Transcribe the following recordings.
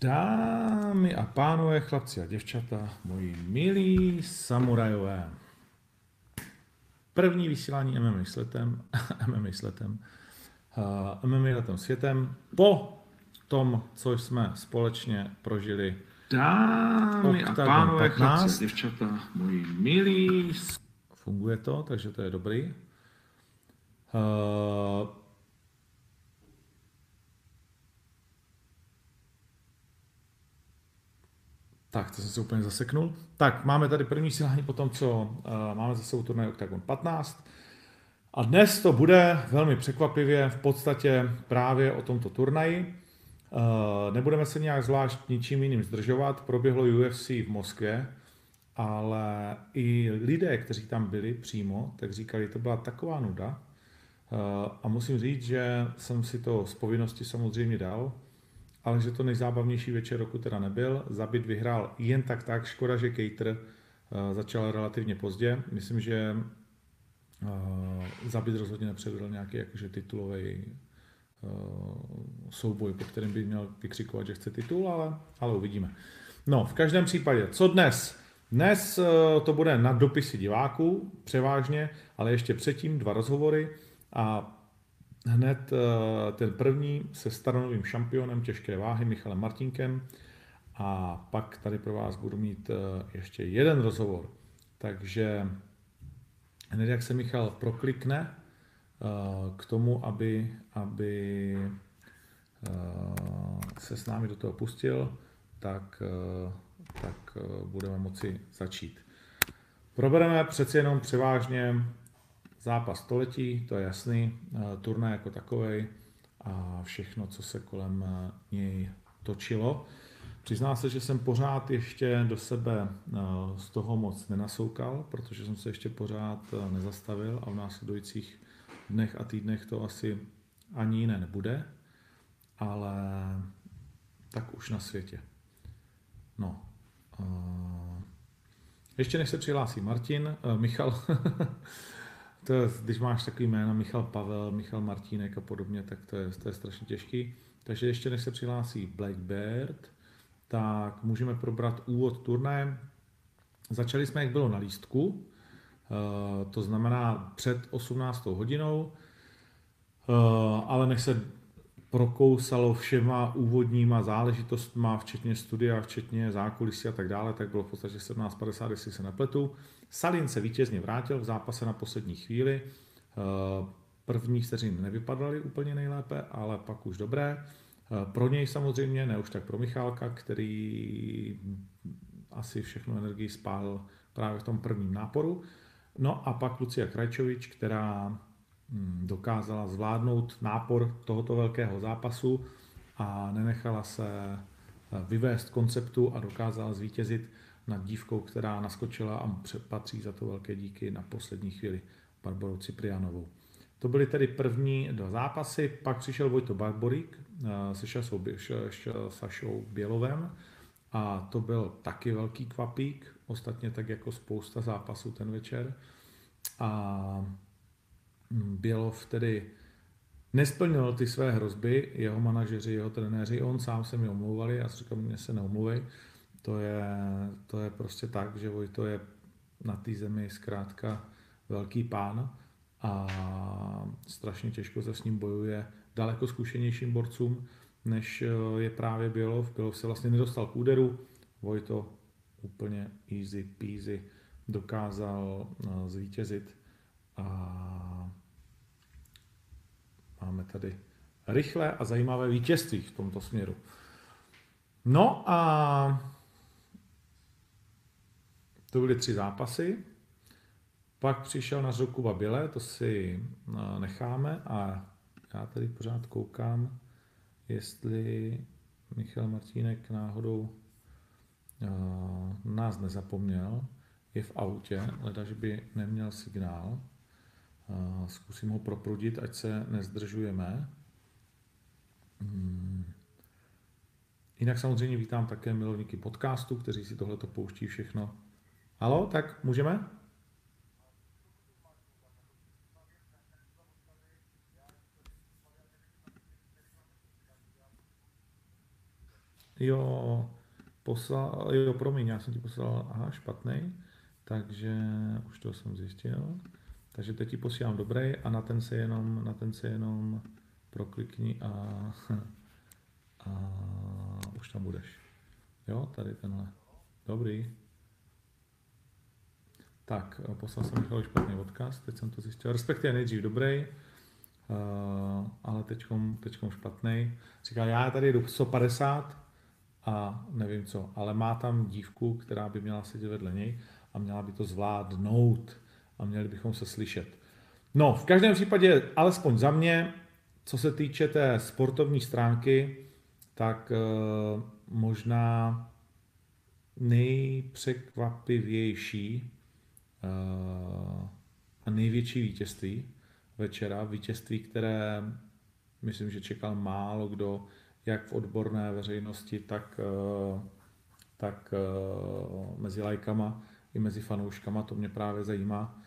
Dámy a pánové, chlapci a děvčata, moji milí samurajové. První vysílání MMA sletem, MMA sletem, uh, MMA letem světem, po tom, co jsme společně prožili Dámy a pánové, chlapci a děvčata, moji milí. Funguje to, takže to je dobrý. Uh, Tak, to jsem se úplně zaseknul. Tak, máme tady první silání po tom, co uh, máme za sebou turnaj Octagon 15. A dnes to bude velmi překvapivě v podstatě právě o tomto turnaji. Uh, nebudeme se nějak zvlášť ničím jiným zdržovat. Proběhlo UFC v Moskvě, ale i lidé, kteří tam byli přímo, tak říkali, to byla taková nuda. Uh, a musím říct, že jsem si to z povinnosti samozřejmě dal ale že to nejzábavnější večer roku teda nebyl. Zabit vyhrál jen tak tak, škoda, že Cater uh, začal relativně pozdě. Myslím, že uh, Zabit rozhodně nepředvedl nějaký jakože titulový uh, souboj, po kterém by měl vykřikovat, že chce titul, ale, ale uvidíme. No, v každém případě, co dnes? Dnes to bude na dopisy diváků, převážně, ale ještě předtím dva rozhovory a hned eh, ten první se staronovým šampionem těžké váhy Michalem Martinkem a pak tady pro vás budu mít eh, ještě jeden rozhovor. Takže hned jak se Michal proklikne eh, k tomu, aby, aby se s námi do toho pustil, tak, tak budeme moci začít. Probereme přeci jenom převážně zápas století, to je jasný, eh, turnaj jako takový a všechno, co se kolem eh, něj točilo. Přizná se, že jsem pořád ještě do sebe eh, z toho moc nenasoukal, protože jsem se ještě pořád nezastavil a v následujících dnech a týdnech to asi ani jiné nebude, ale tak už na světě. No. Ještě než se přihlásí Martin, Michal, to když máš takový jména Michal Pavel, Michal Martínek a podobně, tak to je, to je strašně těžký. Takže ještě než se přihlásí Blackbird, tak můžeme probrat úvod turnaje. Začali jsme, jak bylo na lístku, eh, to znamená před 18. hodinou, eh, ale než se prokousalo všema úvodníma záležitostma, včetně studia, včetně zákulisí a tak dále, tak bylo v podstatě 17.50, jestli se nepletu. Salin se vítězně vrátil v zápase na poslední chvíli. Eh, první vteřiny nevypadaly úplně nejlépe, ale pak už dobré. Eh, pro něj samozřejmě, ne už tak pro Michálka, který asi všechnu energii spálil právě v tom prvním náporu. No a pak Lucia Krajčovič, která hm, dokázala zvládnout nápor tohoto velkého zápasu a nenechala se eh, vyvést konceptu a dokázala zvítězit nad dívkou, která naskočila a patří za to velké díky na poslední chvíli Barbarou Ciprianovou. To byly tedy první dva zápasy, pak přišel Vojto Barborík eh, se Šasou, Sašou Bělovem a to byl taky velký kvapík, ostatně tak jako spousta zápasů ten večer. A hm, Bělov tedy nesplnil ty své hrozby, jeho manažeři, jeho trenéři, on sám se mi omlouvali, já si říkám, mě se neomluvej, to je, to je prostě tak, že Vojto je na té zemi zkrátka velký pán a strašně těžko se s ním bojuje daleko zkušenějším borcům, než eh, je právě Bělov. Bělov se vlastně nedostal k úderu, Vojto úplně easy peasy dokázal eh, zvítězit a máme tady rychlé a zajímavé vítězství v tomto směru. No a to byly tři zápasy. Pak přišel na řadu Kuba Bile, to si eh, necháme a já tady pořád koukám, jestli Michal Martínek náhodou uh, nás nezapomněl, je v autě, leda, že by neměl signál. Uh, zkusím ho proprudit, ať se nezdržujeme. Hmm. Jinak samozřejmě vítám také milovníky podcastu, kteří si tohle pouští všechno Halo, tak můžeme? Jo, poslal, jo, promiň, já jsem ti poslal, aha, špatný, takže už to jsem zjistil. Takže teď ti posílám dobrý a na ten se jenom, na ten se jenom proklikni a, a už tam budeš. Jo, tady tenhle. Dobrý. Tak, poslal jsem Michal špatný odkaz, teď jsem to zjistil. Respektive nejdřív dobrý, uh, ale teďkom, teďkom špatný. Říká, já tady jdu 150 a nevím co, ale má tam dívku, která by měla sedět vedle něj a měla by to zvládnout a měli bychom se slyšet. No, v každém případě, alespoň za mě, co se týče té sportovní stránky, tak uh, možná nejpřekvapivější a největší vítězství večera, vítězství, které myslím, že čekal málo kdo, jak v odborné veřejnosti, tak, uh, tak uh, mezi lajkama i mezi fanouškama, to mě právě zajímá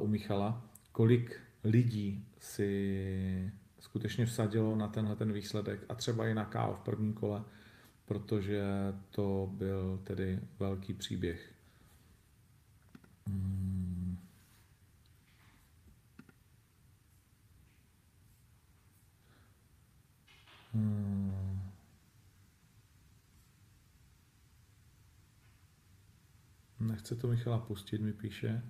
u Michala, kolik lidí si skutečně vsadilo na tenhle ten výsledek a třeba i na KO v prvním kole, protože to byl tedy velký příběh. Hmm. Nechce to Michala pustit, mi píše.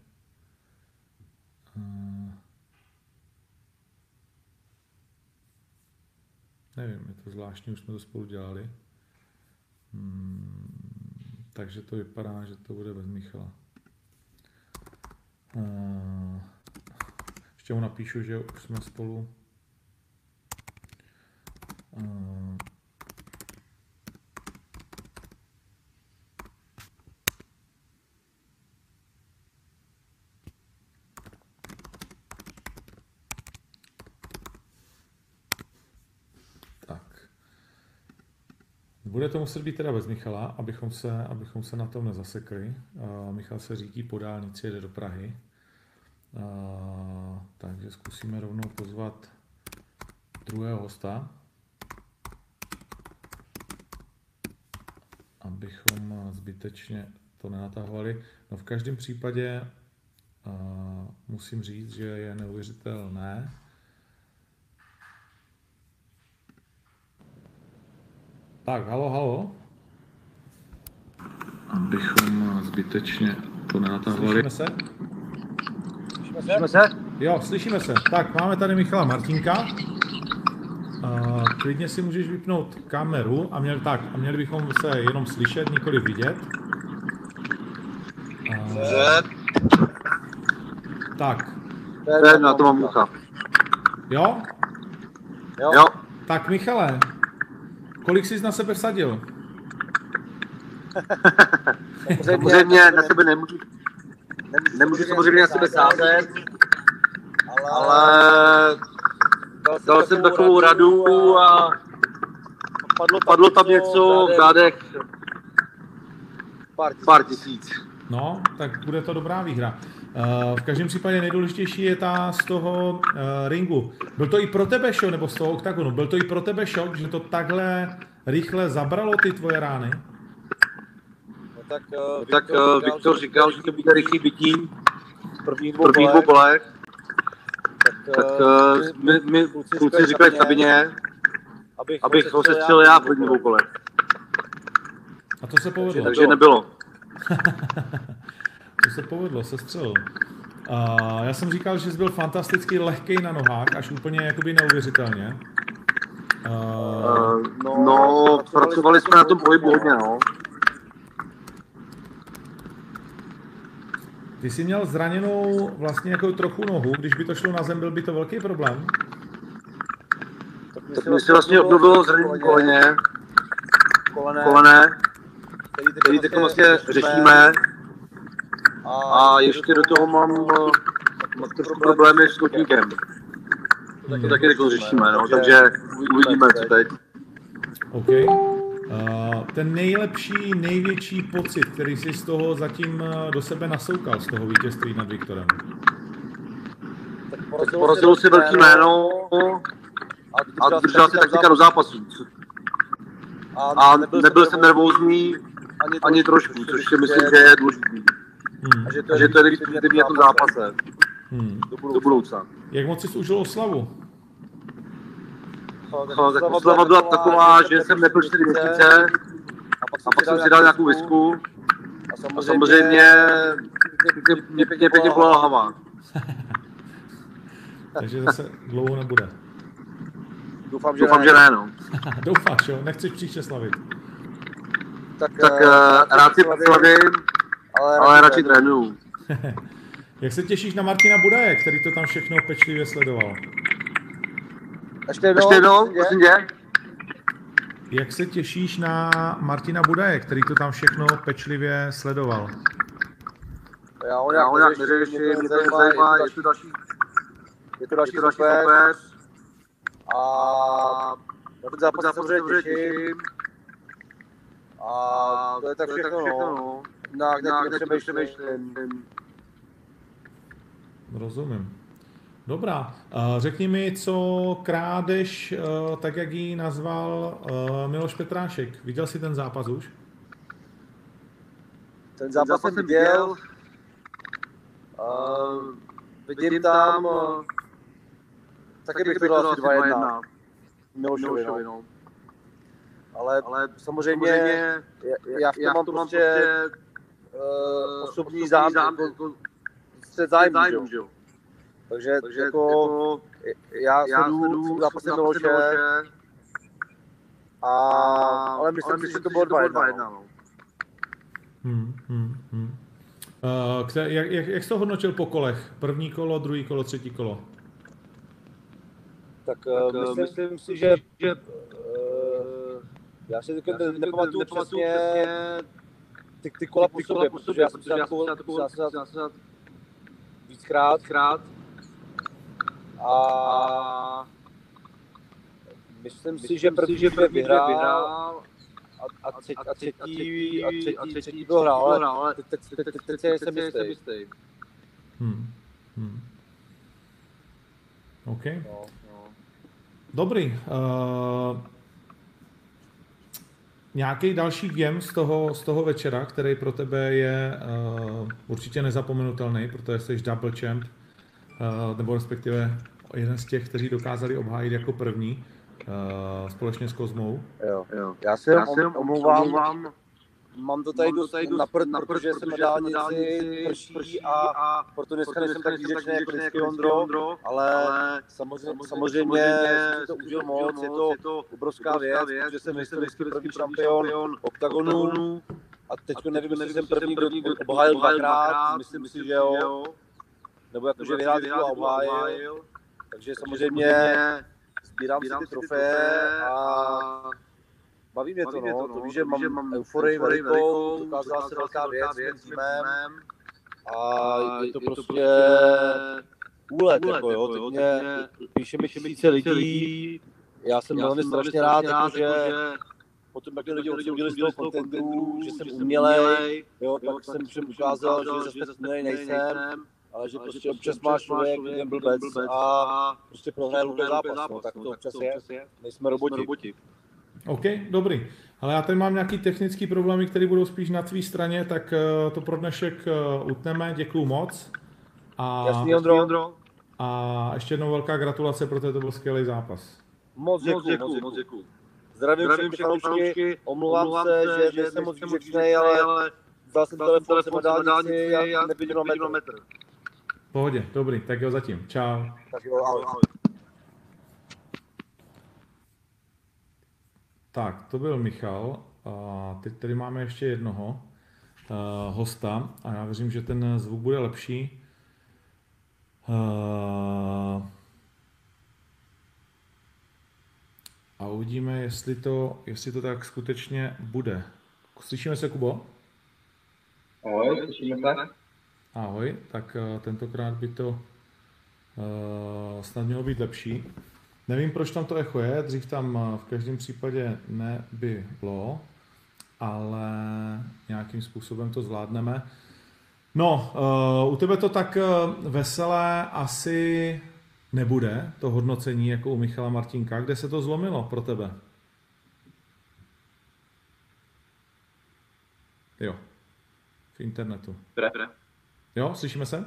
Hmm. Nevím, je to zvláštní, už jsme to spolu dělali. Hmm, takže to vypadá, že to bude bez Michala. Uh, ještě mu napíšu, že už jsme spolu. Uh, Bude to muset být teda bez Michala, abychom se, abychom se na tom nezasekli. Uh, Michal se řídí po dálnici, jede do Prahy. Uh, takže zkusíme rovnou pozvat druhého hosta, abychom zbytečně to nenatahovali. No v každém případě uh, musím říct, že je neuvěřitelné, Tak, halo, halo. Abychom zbytečně to nenatahovali. Slyšíme se? Slyšíme se? Jo, slyšíme se. Tak, máme tady Michala Martinka. Uh, klidně si můžeš vypnout kameru a měli, tak, a měli bychom se jenom slyšet, nikoli vidět. Uh, tak. Teď na to mám mucha. Jo? Jo. jo. Tak Michale, Kolik jsi na sebe vsadil? samozřejmě na sebe nemůžu, nemůžu samozřejmě na sebe sázet, ale dal jsem takovou radu a padlo tam něco v řádech pár tisíc. No, tak bude to dobrá výhra. Eh, v každém případě nejdůležitější je ta z toho uh, ringu. Byl to i pro tebe šok, nebo z toho oktagonu, byl to i pro tebe šok, že to takhle rychle zabralo ty tvoje rány? No tak, uh, tak uh, Viktor říkal, že to bude rychlý bytí v prvních dvou kolech. Tak, tak uh, my, my kluci říkali v kabině, abych, abych ho sestřelil já v prvních dvou kolech. A to se povedlo. Takže nebylo. To se povedlo, se střelil. Uh, já jsem říkal, že jsi byl fantasticky lehký na nohách, až úplně jakoby neuvěřitelně. Uh, no, no, pracovali jsme na tom pohybu hodně, no. Ty jsi měl zraněnou vlastně jako trochu nohu, když by to šlo na zem, byl by to velký problém? Tak mi se vlastně obnovilo zranění koleně, kolene, který teď vlastně řešíme. A ještě do toho mám uh, trošku problémy s kotníkem. To taky jako řešíme, no, takže uvidíme, co teď. OK. Uh, ten nejlepší, největší pocit, který jsi z toho zatím uh, do sebe nasoukal, z toho vítězství nad Viktorem? Tak porazilo si velký jméno a držel si taktika do zápasu. A nebyl, jsem nervózní ani, ani trošku, což si myslím, že je důležité. Hmm. A že to je, že to je v tom zápase. Hmm. Do, budoucna. do budoucna. Jak moc jsi užil oslavu? No, tak oslava byla taková, že jsem nepil 4 měsíce a pak jsem si dal nějakou visku a samozřejmě mě pěkně, pěkně byla hlava. Takže zase dlouho nebude. Doufám, že, Doufám, ne. že ne, no. Doufáš, jo? Nechceš příště slavit. Tak, tak uh, rád si slavím, ale, ale radši trénuju. Jak se těšíš na Martina Budaje, který to tam všechno pečlivě sledoval? Ještě jednou, Ještě jednou prosím tě. Jak se těšíš na Martina Budaje, který to tam všechno pečlivě sledoval? Já ho nějak, nějak neřeším, mě to nezajímá, je to další, je to další, je to další super. A na ten zápas se samozřejmě těším. A to je tak všechno, no. Na, na, na, nepřemýšlím. Rozumím. Dobrá. Řekni mi, co krádež, tak jak ji nazval Miloš Petrášek. Viděl jsi ten zápas už? Ten zápas jsem viděl. Uh, vidím tam, uh, taky bych to asi 2-1. Milošovi, no. no. Ale, ale samozřejmě, já, já v tom mám prostě uh, osobní zájem, jako střed zájmu, že jo. Takže, Takže jako, jako já, já sleduju zápasy Miloše, a, ale myslím si, že to bylo 2-1. No. Hmm, hmm, hmm. Uh, kde, jak, jak, jak jsi to hodnotil po kolech? První kolo, druhý kolo, třetí kolo? Tak, tak uh, myslím, myslím si, že, že uh, já si teď nepamatuju přesně ty, ty kola po sobě, protože já jsem si na to víckrát, krát, a myslím si, že první, že první vyhrál, vyhrál a, a, třetí, a, třetí, a, třetí, a, třetí, byl hrál, ale teď, teď, teď, teď, teď, teď jsem jistý. Hmm. Hmm. OK. No, no. Dobrý. Uh, nějaký další game z toho, z toho večera, který pro tebe je uh, určitě nezapomenutelný, protože jsi double champ, uh, nebo respektive jeden z těch, kteří dokázali obhájit jako první uh, společně s Kozmou. Jo, jo. Já se Já jenom omlouvám, omlouvám. Mám to tady dost tady na prd, na protože jsem na dálnici prší a, a proto dneska nejsem tak výřečný jako vždycky Ondro, ale samozřejmě, samozřejmě to užil moc, je to obrovská věc, protože jsem historický první šampion oktagonu a teď nevím, jestli jsem první, kdo obhájil dvakrát, myslím si, že jo, nebo jakože vyhrál a obhájil. Takže samozřejmě sbírám, si ty trofeje a baví mě to, no. To, víš, že mám, mám euforii velikou, dokázala se velká věc s týmem a je to prostě úlet, jako jo. Teď mě píše mi tisíce lidí, já jsem velmi strašně rád, jakože potom jak lidi odsoudili z toho kontentu, že jsem umělej, jo, tak jsem všem ukázal, že zase umělej nejsem ale že prostě občas máš člověk, jeden blbec a prostě prohraje lupě zápas, no, tak to občas je, nejsme roboti. OK, dobrý. Ale já tady mám nějaký technický problémy, které budou spíš na tvý straně, tak eh, to pro dnešek eh, utneme. Děkuju moc. A, Jasný, Ondro. Ondro. A ještě jednou velká gratulace, protože to byl skvělý zápas. Moc děkuju, moc děkuju. Zdravím, Zdravím všechny fanoušky, omlouvám, omlouvám se, že nejsem moc výřečnej, ale vzal jsem telefon, jsem na dálnici a neviděl metr pohodě, dobrý, tak jo zatím. Čau. Tak jo, ahoj. ahoj. Tak, to byl Michal. A teď tady máme ještě jednoho uh, hosta a já věřím, že ten zvuk bude lepší. Uh, a uvidíme, jestli to, jestli to tak skutečně bude. Slyšíme se, Kubo? Ahoj, slyšíme se. Ahoj, tak uh, tentokrát by to uh, snad mělo být lepší. Nevím, proč tam to echo je, dřív tam uh, v každém případě nebylo, ale nějakým způsobem to zvládneme. No, uh, u tebe to tak uh, veselé asi nebude, to hodnocení jako u Michala Martinka. Kde se to zlomilo pro tebe? Jo. V internetu. Dobré. Jo, slyšíme se?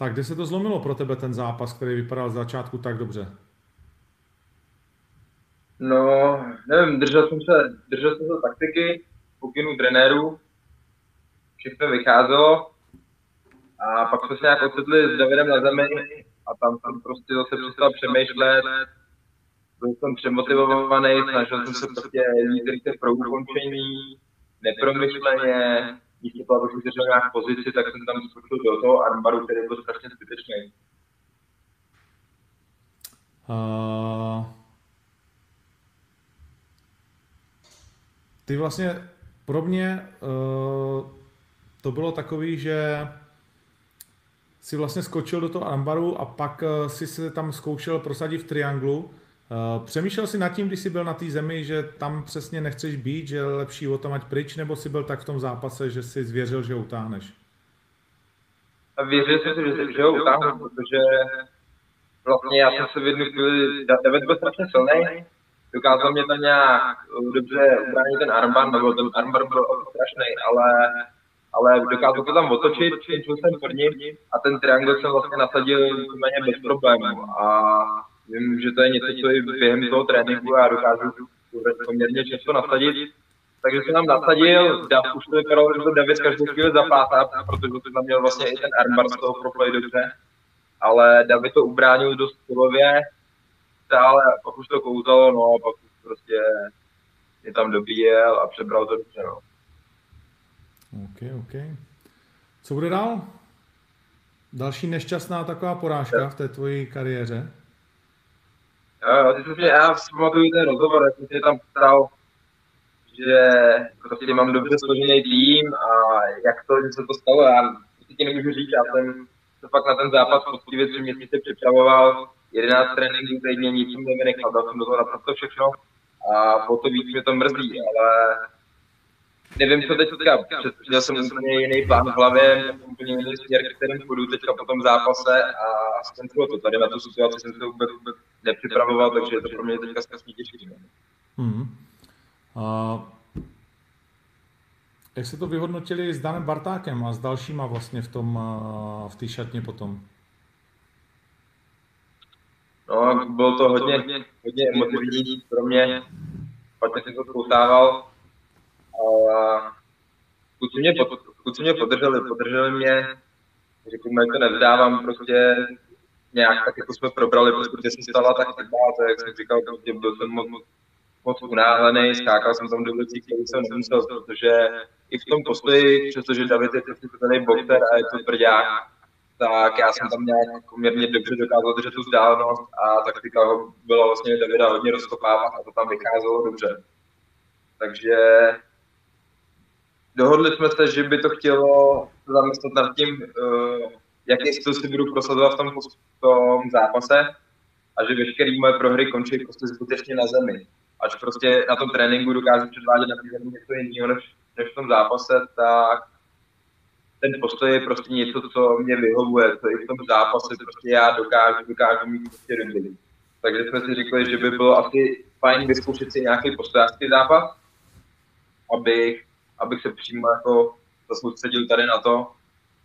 Tak kde se to zlomilo pro tebe ten zápas, který vypadal z začátku tak dobře? No, nevím, držel jsem se, držel jsem se taktiky, pokynu trenérů, všechno vycházelo a pak jsme se nějak ocitli s Davidem na zemi a tam jsem prostě zase přestal přemýšlet, byl jsem přemotivovaný, snažil jsem se prostě jít pro ukončení, nepromyšleně, místo toho, abych udržel nějak pozici, tak jsem tam skočil do toho armbaru, který byl strašně zbytečný. Uh, ty vlastně pro mě uh, to bylo takový, že si vlastně skočil do toho armbaru a pak uh, si se tam zkoušel prosadit v trianglu přemýšlel jsi nad tím, když jsi byl na té zemi, že tam přesně nechceš být, že je lepší o tom ať pryč, nebo jsi byl tak v tom zápase, že jsi zvěřil, že utáhneš? Věřil jsem si, že, že ho utáhnu, protože vlastně já jsem se v jednu chvíli, David byl strašně silný, dokázal mě tam nějak dobře ubránit ten armbar, nebo ten armbar byl strašný, ale ale dokázal to tam otočit, čím jsem první a ten triangle jsem vlastně nasadil méně bez problémů a Vím, že to je něco, co i během toho tréninku já dokážu poměrně často nasadit. Takže jsem tam nasadil, Dav, už to vypadalo, že to David každou chvíli zapátá, protože to tam měl vlastně i ten armbar z toho proplay dobře. Ale David to ubránil dost silově, ale pak už to kouzalo, no a pak už prostě mě tam dobíjel a přebral to dobře, no. OK, OK. Co bude dál? Další nešťastná taková porážka v té tvojí kariéře? Jo, ty jsi, já si pamatuju ten rozhovor, jak jsem tam ptal, že prostě mám dobře složený tým a jak to, že se to stalo, já ti nemůžu říct, já jsem se fakt na ten zápas poctivě tři měsíce připravoval, 11 tréninků týdně, nic jsem nevynechal, dal jsem do toho naprosto všechno a po to víc mě to mrzí, ale nevím, co teďka, měl jsem úplně jiný plán v hlavě, úplně jiný směr, kterým půjdu teďka po tom zápase a skončilo to. Tady na tu situaci jsem se vůbec, vůbec nepřipravoval, takže je to pro mě teďka strašně těžké. Mm. Uh, jak se to vyhodnotili s Danem Bartákem a s dalšíma vlastně v tom, v té šatně potom? No, bylo to hodně, hodně emotivní pro mě. Hodně jsem to zkoutával a kluci mě, pod, kluci mě podrželi, podrželi mě, řekl mi, to nevzdávám, prostě nějak tak jako jsme probrali, protože se stala tak chyba, to jak jsem říkal, prostě byl jsem moc, moc, moc unáhlený, skákal jsem tam do věcí, které jsem nemusel, protože i v tom postoji, přestože David je ten boxer a je to tvrdák, tak já jsem tam nějak poměrně dobře dokázal držet tu vzdálenost a taktika byla vlastně Davida hodně rozkopávat a to tam vycházelo dobře. Takže dohodli jsme se, že by to chtělo zamyslet nad tím, uh, jaký styl si budu prosazovat v tom, v tom zápase a že veškeré moje prohry končí prostě skutečně na zemi. Až prostě na tom tréninku dokážu předvádět na zemi něco jiného než, než v tom zápase, tak ten postoj je prostě něco, co mě vyhovuje, co i v tom zápase prostě já dokážu, dokážu mít prostě dobrý. Takže jsme si řekli, že by bylo asi fajn vyzkoušet si nějaký postojářský zápas, abych abych se přímo jako soustředil tady na to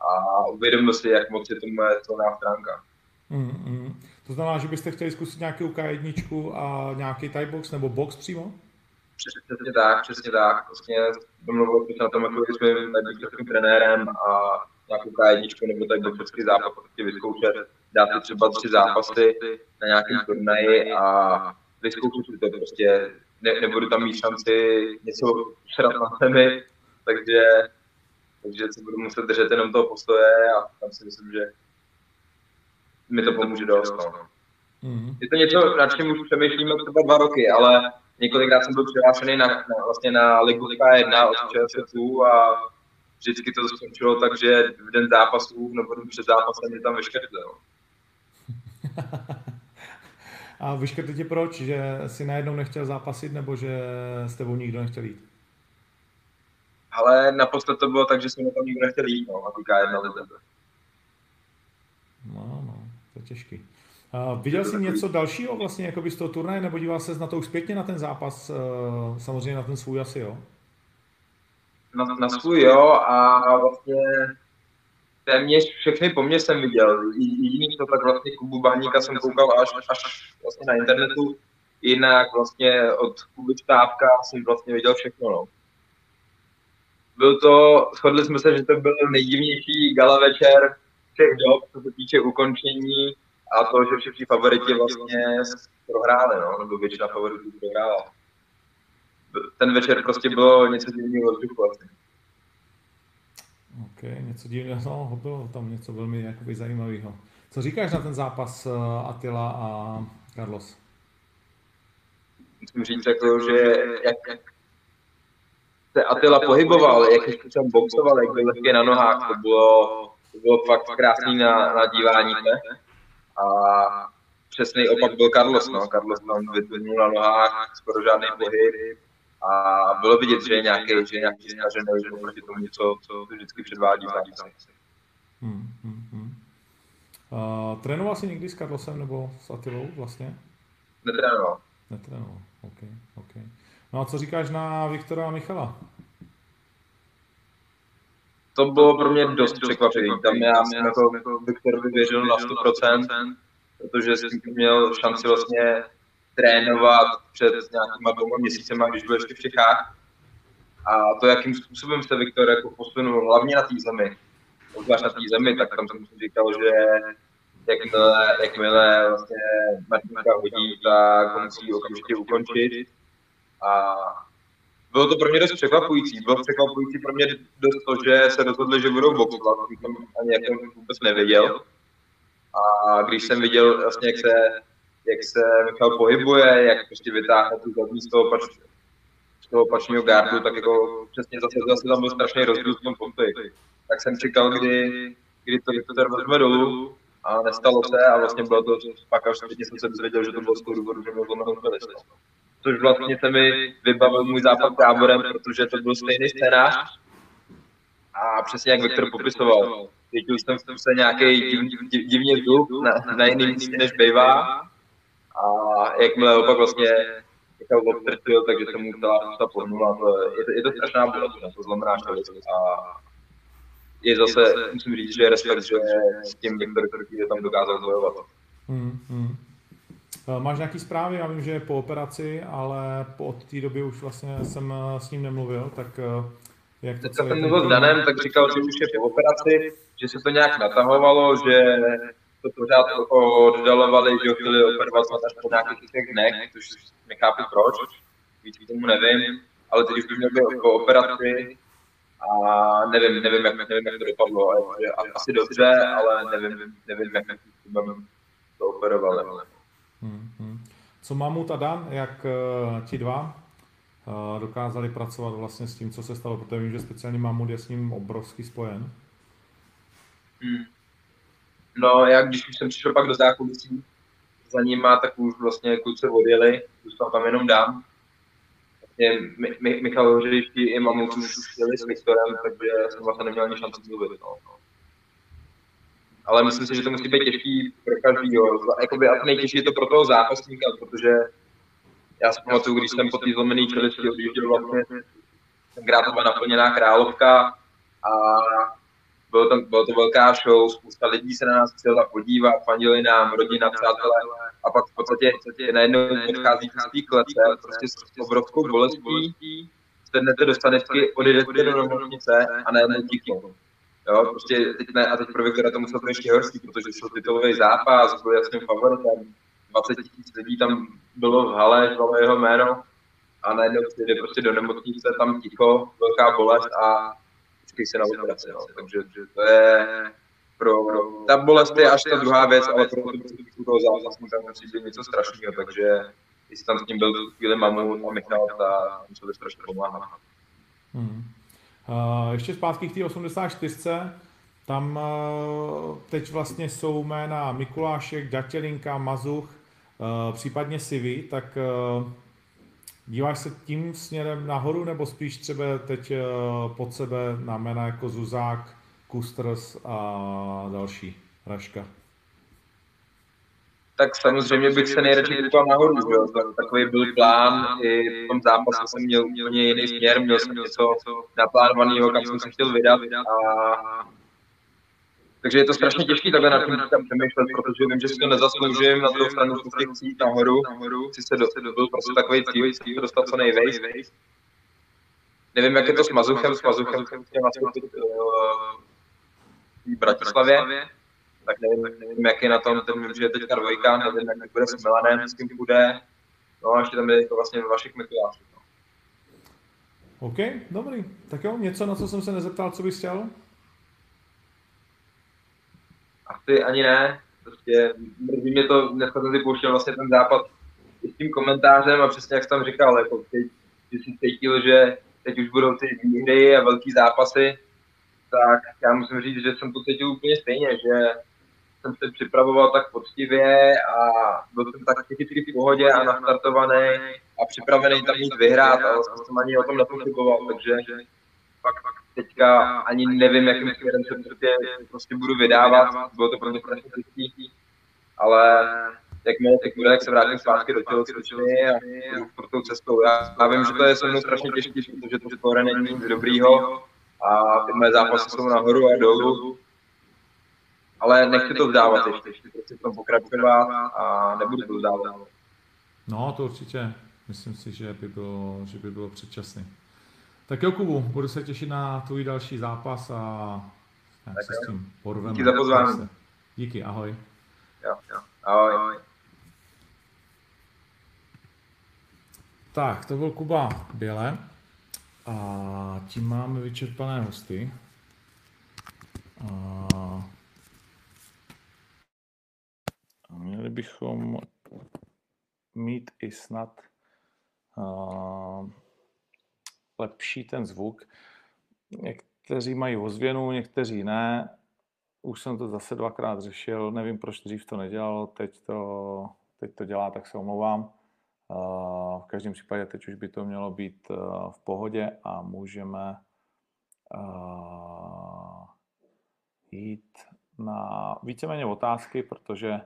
a uvědomil si, jak moc je to moje silná stránka. Mm, mm. To znamená, že byste chtěli zkusit nějakou K1 a nějaký type box nebo box přímo? Přesně tak, přesně tak. Vlastně domluvil jsem na tom, jako jsme nejbližším trenérem a nějakou K1 nebo type boxerský zápas prostě vyzkoušet, dát si třeba tři zápasy na nějakém turnaji a vyzkoušet si to prostě ne, nebudu tam mít šanci něco předat na zemi, takže, takže se budu muset držet jenom toho postoje a tam si myslím, že mi to pomůže dost. No. Mm-hmm. Je to něco, na čem už přemýšlíme třeba dva roky, ale několikrát jsem byl přihlášený na, na, vlastně na Ligu 1 od ČSFU a vždycky to skončilo tak, že v den zápasů nebo před zápasem mě tam vyškrtli. A vyškrtli tě proč? Že si najednou nechtěl zápasit nebo že s tebou nikdo nechtěl jít? Ale naposled to bylo tak, že jsme na tom nikdo nechtěl jít, no, a týká jedna lize. No, no, to je těžký. Uh, viděl jsi něco dalšího vlastně jako z toho turnaje, nebo díval ses na to už zpětně na ten zápas, uh, samozřejmě na ten svůj asi, jo? na, na svůj jo a vlastně téměř všechny po mně jsem viděl. Jediný to tak vlastně Kubu Bahníka jsem koukal až, až vlastně na internetu, jinak vlastně od Kuby Štávka jsem vlastně viděl všechno. No. Byl to, shodli jsme se, že to byl nejdivnější gala večer všech dob, co se týče ukončení a to, že všichni favoriti vlastně prohráli, no, nebo většina favoritů prohrála. Ten večer prostě bylo něco divného vzduchu vlastně. OK, něco divného, no, bylo tam něco velmi jakoby zajímavého. Co říkáš na ten zápas uh, Attila a Carlos? Musím říct, jako, že jak, se Attila pohyboval, jak jsem boxoval, jak byl na nohách, to bylo, to bylo fakt krásný na, na dívání se. A přesný opak byl Carlos, no. Carlos tam vytvořil na nohách, skoro žádný pohyb, a bylo vidět, že je nějaký, že je nějaký snažený proti tomu, co, co vždycky předvádí v. Hmm, hmm, hmm. Uh, trénoval jsi někdy s Carlosem nebo s Atilou vlastně? Netrénoval. Netrénoval, OK, OK. No a co říkáš na Viktora a Michala? To bylo pro mě dost překvapivé. Tam já jsem jako Viktor věřil na 100%, protože jsem měl šanci vlastně trénovat před nějakýma dvěma měsícema, když byl ještě v Čechách. A to, jakým způsobem se Viktor jako posunul, hlavně na té zemi, obzvlášť na té zemi, tak tam jsem si říkal, že jakmile, jakmile vlastně Martinka hodí, tak musí okamžitě ukončit. A bylo to pro mě dost překvapující. Bylo překvapující pro mě dost to, že se rozhodli, že budou boxovat, jsem ani jako vůbec nevěděl. A když jsem viděl vlastně, jak se jak se Michal pohybuje, jak prostě vytáhne tu zadní z toho, z toho pačního gardu, tak jako přesně zase, zase tam byl strašný rozdíl v tom postoji. Tak jsem čekal, kdy, kdy to Viktor vezme dolů a nestalo se a vlastně bylo to, pak až jsem se dozvěděl, že to bylo z toho důvodu, že zlomenou čelist. Což vlastně se mi vybavil můj západ táborem, protože to byl stejný scénář a přesně jak Viktor popisoval. Cítil jsem se nějaký div, div, divně vzduch na, na jiném místě, než bývá a jakmile opak vlastně Michal odtrtil, takže se mu celá ta pohnula. To je, je, to strašná bolest, to znamená čelist. A je zase, musím říct, že je respekt, že s tím Viktor je tam dokázal bojovat. Hmm, hmm. Máš nějaký zprávy? Já vím, že je po operaci, ale po od té doby už vlastně jsem eh, s ním nemluvil, tak eh, jak to jsem mluvil s Danem, tak říkal, že už je po operaci, že se to nějak natahovalo, že to pořád oddalovali, že ho chtěli operovat až po nějakých těch dnech, což nechápu proč, víc tomu nevím, ale teď už by měl být po operaci a nevím, nevím, jak, nevím, jak to dopadlo. Asi dobře, ale nevím, nevím, jak to operovali. Hmm, hmm. Co Mamut a Dan, jak uh, ti dva uh, dokázali pracovat vlastně s tím, co se stalo, protože vím, že speciálně Mamut je s ním obrovský spojen. Hmm. No, já když jsem přišel pak do zákulisí za nima, tak už vlastně kluci odjeli, zůstal tam jenom dám. Vlastně Mi- Michal Hořejští i Mamut už jeli s Viktorem, takže jsem vlastně neměl ani šanci mluvit. No. Ale myslím si, že to musí být těžký pro každýho. Jakoby asi nejtěžší je to pro toho zápasníka, protože já si pamatuju, když jsem po té zlomené čelisti odjížděl vlastně, tenkrát to byla naplněná královka a bylo to, bylo to velká show, spousta lidí se na nás přijela podívat, fandili nám, rodina, přátelé. A pak v podstatě, najednou odchází z té klece, prostě s obrovskou bolestí, sednete do stanečky, odejdete do nemocnice a najednou ticho. Jo, prostě teď ne, a teď pro Viktora to muselo být ještě horší, protože šel titulový zápas, byl jasným favoritem, 20 tisíc lidí tam bylo v hale, bylo jeho jméno. A najednou jde prostě do nemocnice, tam ticho, velká bolest a chtějí se na operaci, no. takže to je pro, ta bolest je až ta druhá věc, ale pro toho zápasníka musí být něco strašného, takže jestli tam s tím byl chvíli mamu a Michal, ta museli strašně pomáhat. Hmm. Uh, ještě zpátky k té 84. Tam uh, teď vlastně jsou jména Mikulášek, Datělinka, Mazuch, uh, případně Sivy, tak uh, Díváš se tím směrem nahoru, nebo spíš třeba teď eh, pod sebe na jména jako Zuzák, Kusters a další, Raška? tak samozřejmě bych se nejradši koupal nahoru. Jo. Takový byl plán, i v tom zápase jsem měl úplně jiný směr, měl jsem něco naplánovaného, kam jsem se chtěl vydat. A... Takže je to strašně těžké takhle na tím tam přemýšlet, protože vím, že si to nezasloužím, na druhou stranu chci jít nahoru, chci se do, byl prostě takový cíl, chci dostat co nejvejš. Nevím, jak je to s Mazuchem, s Mazuchem jsem nastoupit v Bratislavě, tak nevím, nevím, jak je na tom, ten že je teďka dvojka, nevím, jak bude s Milanem, s kým bude, no a ještě tam je to vlastně vašich Mikulášů. OK, dobrý. Tak jo, něco, na co jsem se nezeptal, co bys chtěl? Asi ani ne. Prostě mrzí mě to, dneska jsem si pouštěl vlastně ten západ s tím komentářem a přesně jak jsi tam říkal, jako teď, když jsi cítil, že teď už budou ty výhry a velký zápasy, tak já musím říct, že jsem to cítil úplně stejně, že jsem se připravoval tak poctivě a byl jsem tak psychicky v pohodě a nastartovaný a připravený tam mít vyhrát a jsem ani o tom nepochyboval, takže fakt, fakt teďka ani nevím, jakým směrem se prostě, prostě budu vydávat, bylo to pro mě těžký, ale jakmile teď bude, jak se vrátím zpátky do tělocvičny a pro tou cestou. Já, já vím, že to je se mnou strašně těžké, protože to skóre není nic dobrýho a ty moje zápasy jsou nahoru a dolů, ale nechci to vzdávat ještě, chci prostě v tom pokračovat a nebudu to vzdávat. No, to určitě. Myslím si, že by bylo, že by bylo předčasné. Tak jo, Kubu, budu se těšit na tvůj další zápas a jak se s tím porveme. Díky za pozvání. Díky, ahoj. Jo, jo, ahoj. Tak, to byl Kuba Běle a tím máme vyčerpané hosty. A měli bychom mít i snad uh, lepší ten zvuk. Někteří mají ozvěnu, někteří ne. Už jsem to zase dvakrát řešil, nevím, proč dřív to nedělalo, teď to, teď to dělá, tak se omlouvám. Uh, v každém případě teď už by to mělo být uh, v pohodě a můžeme uh, jít na víceméně otázky, protože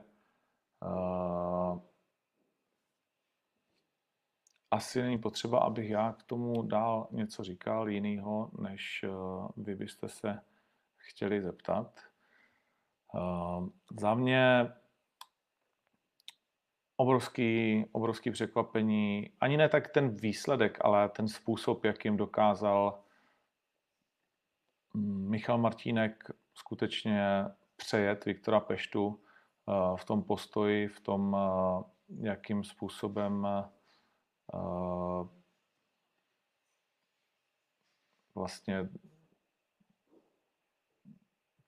asi není potřeba, abych já k tomu dál něco říkal jinýho, než uh, vy byste se chtěli zeptat. Uh, za mě obrovský, obrovský překvapení, ani ne tak ten výsledek, ale ten způsob, jakým dokázal mm, Michal Martínek skutečně přejet Viktora Peštu Eh, v tom postoji, v tom, eh, jakým způsobem eh, vlastně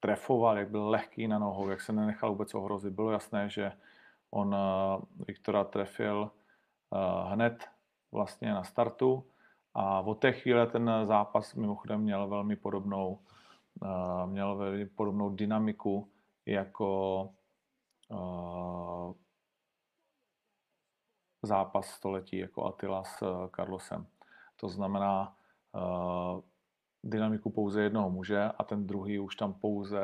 trefoval, jak byl lehký na nohou, jak se nenechal vůbec ohrozit. Bylo jasné, že on Viktora trefil hned vlastně na startu a od té chvíle ten zápas mimochodem měl velmi podobnou, měl velmi podobnou dynamiku jako zápas století jako Attila s eh, Carlosem. To znamená uh, dynamiku pouze jednoho muže a ten druhý už tam pouze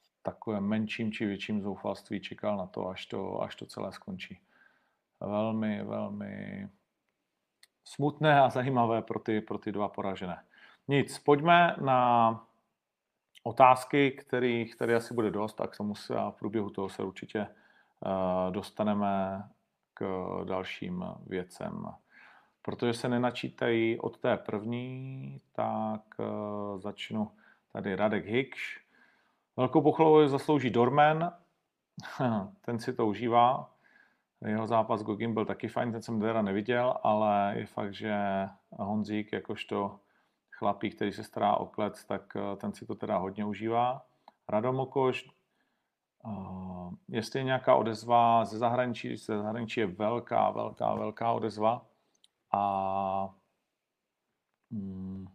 v takovém menším či větším zoufalství čekal na to, až to, až to celé skončí. Velmi, velmi smutné a zajímavé pro ty, pro ty dva poražené. Nic, pojďme na otázky, kterých tady asi bude dost, tak se a v průběhu toho se určitě eh, dostaneme k dalším věcem. Protože se nenačítají od té první, tak eh, začnu tady Radek Hikš. Velkou pochvalu zaslouží Dorman, ten si to užívá. Jeho zápas Gogin byl taky fajn, ten jsem teda neviděl, ale je fakt, že Honzík jakožto chlapík, který se stará o klec, tak eh, ten si to teda hodně užívá. Radomokoš, jestli je nějaká odezva ze zahraničí, ze zahraničí je velká, velká, velká odezva. A hmm,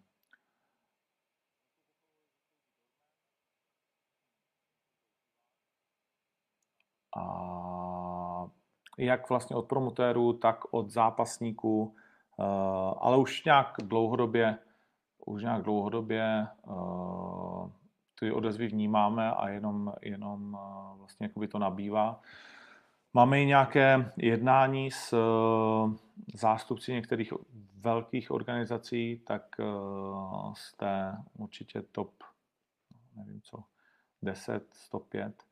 a jak vlastně od promotérů, tak od zápasníků, eh, ale už nějak dlouhodobě už nějak dlouhodobě uh, ty odezvy vnímáme a jenom, jenom vlastně jakoby to nabývá. Máme i nějaké jednání s zástupci některých velkých organizací, tak jste určitě top, nevím co, 10, 105,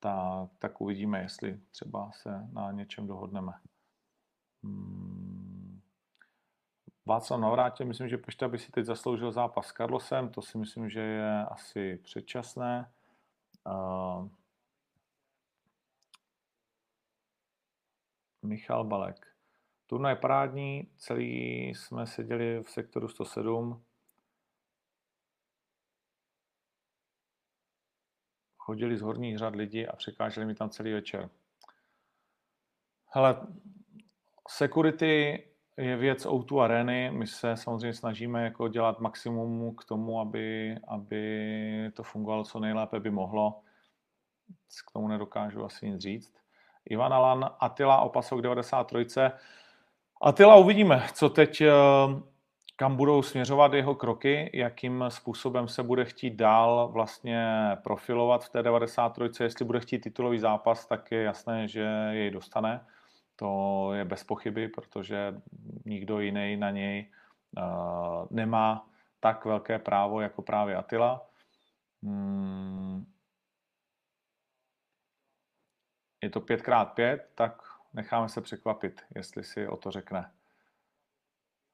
tak, tak uvidíme, jestli třeba se na něčem dohodneme. Hmm. Václav Navrátil, myslím, že Pešta by si teď zasloužil zápas s Carlosem, to si myslím, že je asi předčasné. Uh, Michal Balek. Turnaj parádní, celý jsme seděli v sektoru 107. Chodili z horních řad lidi a překáželi mi tam celý večer. Hele, security je věc O2 Areny. My se samozřejmě snažíme jako dělat maximum k tomu, aby, aby to fungovalo co nejlépe by mohlo. K tomu nedokážu asi nic říct. Ivan Alan, Atila, opasok 93. Atila uvidíme, co teď, eh, kam budou směřovat jeho kroky, jakým způsobem se bude chtít dál vlastně profilovat v té 93. Jestli bude chtít titulový zápas, tak je jasné, že jej dostane to je bez pochyby, protože nikdo jiný na něj uh, nemá tak velké právo jako právě Atila. Hmm. Je to 5x5, tak necháme se překvapit, jestli si o to řekne.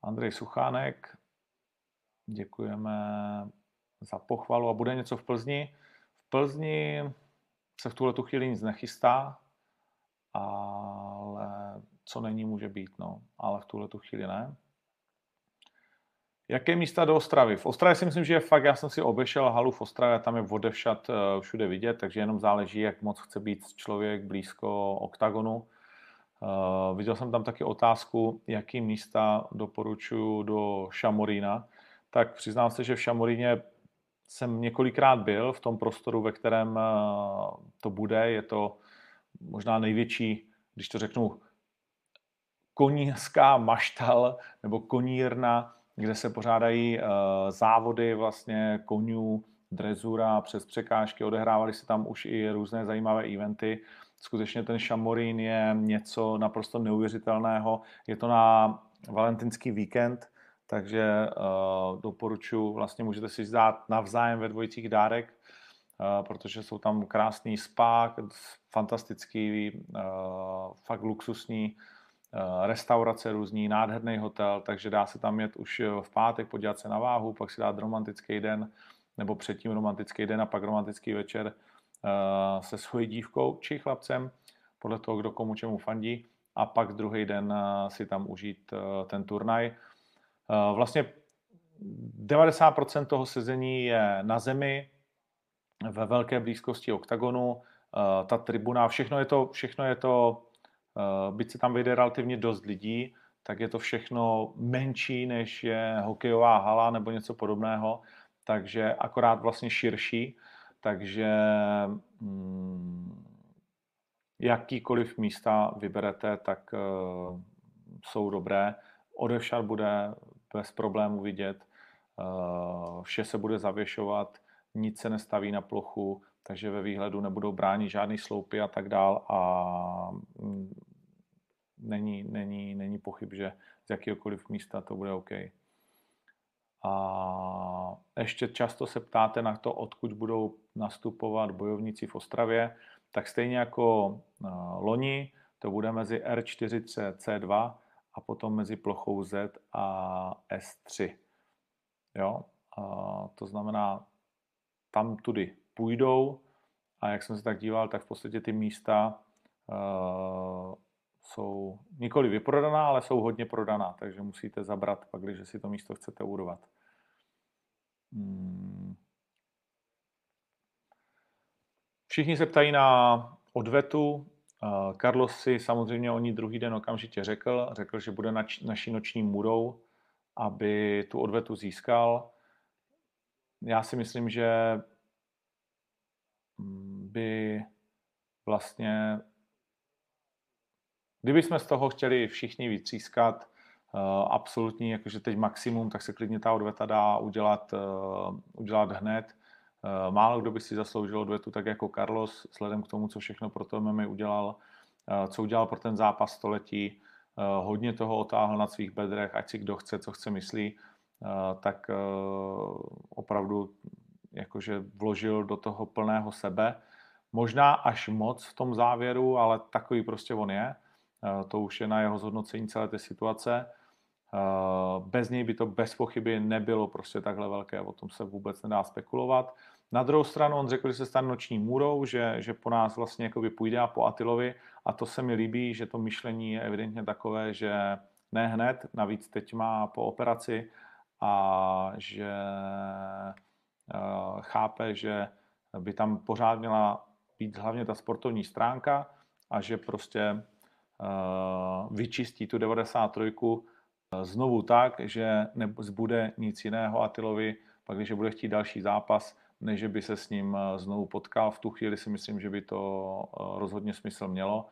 Andrej Suchánek, děkujeme za pochvalu. A bude něco v Plzni? V Plzni se v tuhle chvíli nic nechystá, ale co není, může být, no. Ale v tuhle tu chvíli ne. Jaké místa do Ostravy? V Ostravě si myslím, že je fakt, já jsem si obešel halu v Ostravě, tam je vodevšat eh, všude vidět, takže jenom záleží, jak moc chce být člověk blízko oktagonu. Uh, viděl jsem tam taky otázku, jaký místa doporučuji do Šamorína. Tak přiznám se, že v Šamoríně jsem několikrát byl v tom prostoru, ve kterém uh, to bude. Je to možná největší, když to řeknu, konířská maštal nebo konírna, kde se pořádají uh, závody vlastně konňů, drezura přes překážky, odehrávaly se tam už i různé zajímavé eventy. Skutečně ten Šamorín je něco naprosto neuvěřitelného. Je to na valentinský víkend, takže uh, doporučuji, vlastně můžete si zdát navzájem ve dvojicích dárek, protože jsou tam krásný spa, fantastický, uh, fakt luxusní Eh, restaurace různý, nádherný hotel, takže dá se tam jet už eh, v pátek, podívat se na váhu, pak si dát romantický den, nebo předtím romantický den a pak romantický večer eh, se svojí dívkou či chlapcem, podle toho, kdo komu čemu fandí, a pak druhý den si tam užít ten turnaj. Vlastně 90% toho sezení je na zemi, ve velké blízkosti oktagonu, ta tribuna, všechno je to, všechno je to Eh, byť se tam vyjde relativně dost lidí, tak je to všechno menší, než je hokejová hala nebo něco podobného, takže akorát vlastně širší, takže hmm, jakýkoliv místa vyberete, tak uh, jsou dobré. Odevšad bude bez problému vidět, vše se bude zavěšovat, nic se nestaví na plochu, takže ve výhledu nebudou bránit žádný sloupy a tak dál a mm, není, není, není pochyb, že z jakéhokoliv místa to bude OK. A ještě často se ptáte na to, odkud budou nastupovat bojovníci v Ostravě, tak stejně jako uh, loni, to bude mezi R4 C2 a potom mezi plochou Z a S3. Jo? A to znamená, tam tudy půjdou a jak jsem se tak díval, tak v podstatě ty místa uh, jsou nikoli vyprodaná, ale jsou hodně prodaná, takže musíte zabrat pak, když si to místo chcete urvat. Hmm. Všichni se ptají na odvetu. Carlos si samozřejmě o ní druhý den okamžitě řekl. Řekl, že bude nač, naší noční murou, aby tu odvetu získal. Já si myslím, že by vlastně Kdyby jsme z toho chtěli všichni vytřískat uh, absolutní, jakože teď maximum, tak se klidně ta odveta dá udělat, uh, udělat hned. Eh, málo kdo by si zasloužil odvetu tak jako Carlos, vzhledem k tomu, co všechno pro to MMA udělal, co udělal pro ten zápas století, hodně toho otáhl na svých bedrech, ať si kdo chce, co chce myslí, tak opravdu jakože vložil do toho plného sebe. Možná až moc v tom závěru, ale takový prostě on je. To už je na jeho zhodnocení celé té situace. Bez něj by to bez pochyby nebylo prostě takhle velké, o tom se vůbec nedá spekulovat. Na druhou stranu on řekl, že se stane noční můrou, že, že po nás vlastně jakoby půjde a po Atilovi a to se mi líbí, že to myšlení je evidentně takové, že ne hned, navíc teď má po operaci a že uh, chápe, že by tam pořád měla být hlavně ta sportovní stránka a že prostě uh, vyčistí tu 93 znovu tak, že nezbude nic jiného Atilovi, pak když bude chtít další zápas, než by se s ním eh, znovu potkal. V tu chvíli si myslím, že by to eh, rozhodně smysl mělo.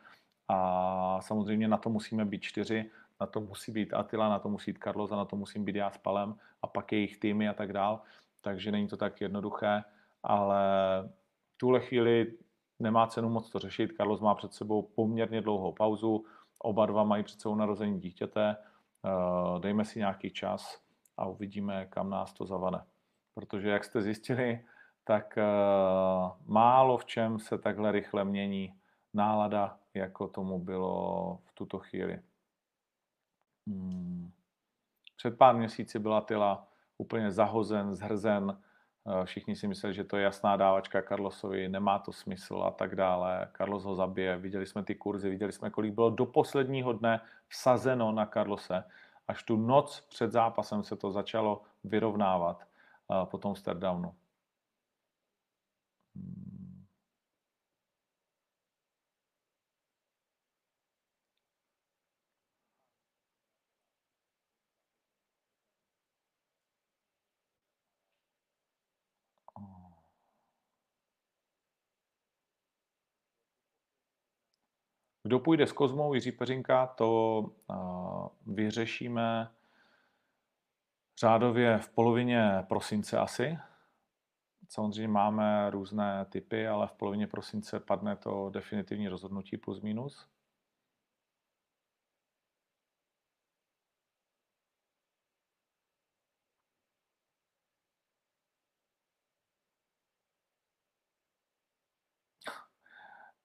A samozřejmě na to musíme být čtyři, na to musí být Atila, na to musí být Carlos a na to musím být já s Palem a pak jejich týmy a tak dál. Takže není to tak jednoduché, ale v tuhle chvíli nemá cenu moc to řešit. Carlos má před sebou poměrně dlouhou pauzu, oba dva mají před sebou narození dítěte, Eh, dejme si nějaký čas a uvidíme, kam nás to zavane. Protože, jak jste zjistili, tak eh, málo v čem se takhle rychle mění nálada, jako tomu bylo v tuto chvíli. Hmm. Před pár měsíci byla Tyla úplně zahozen, zhrzen, eh, všichni si mysleli, že to je jasná dávačka Carlosovi, nemá to smysl a tak dále. Carlos ho zabije, viděli jsme ty kurzy, viděli jsme, kolik bylo do posledního dne vsazeno na Carlose. Až tu noc před zápasem se to začalo vyrovnávat eh, po tom stardownu. Hmm. Kdo půjde s Kozmou, Jiří Peřinka, to vyřešíme řádově v polovině prosince asi. Samozřejmě máme různé typy, ale v polovině prosince padne to definitivní rozhodnutí plus minus.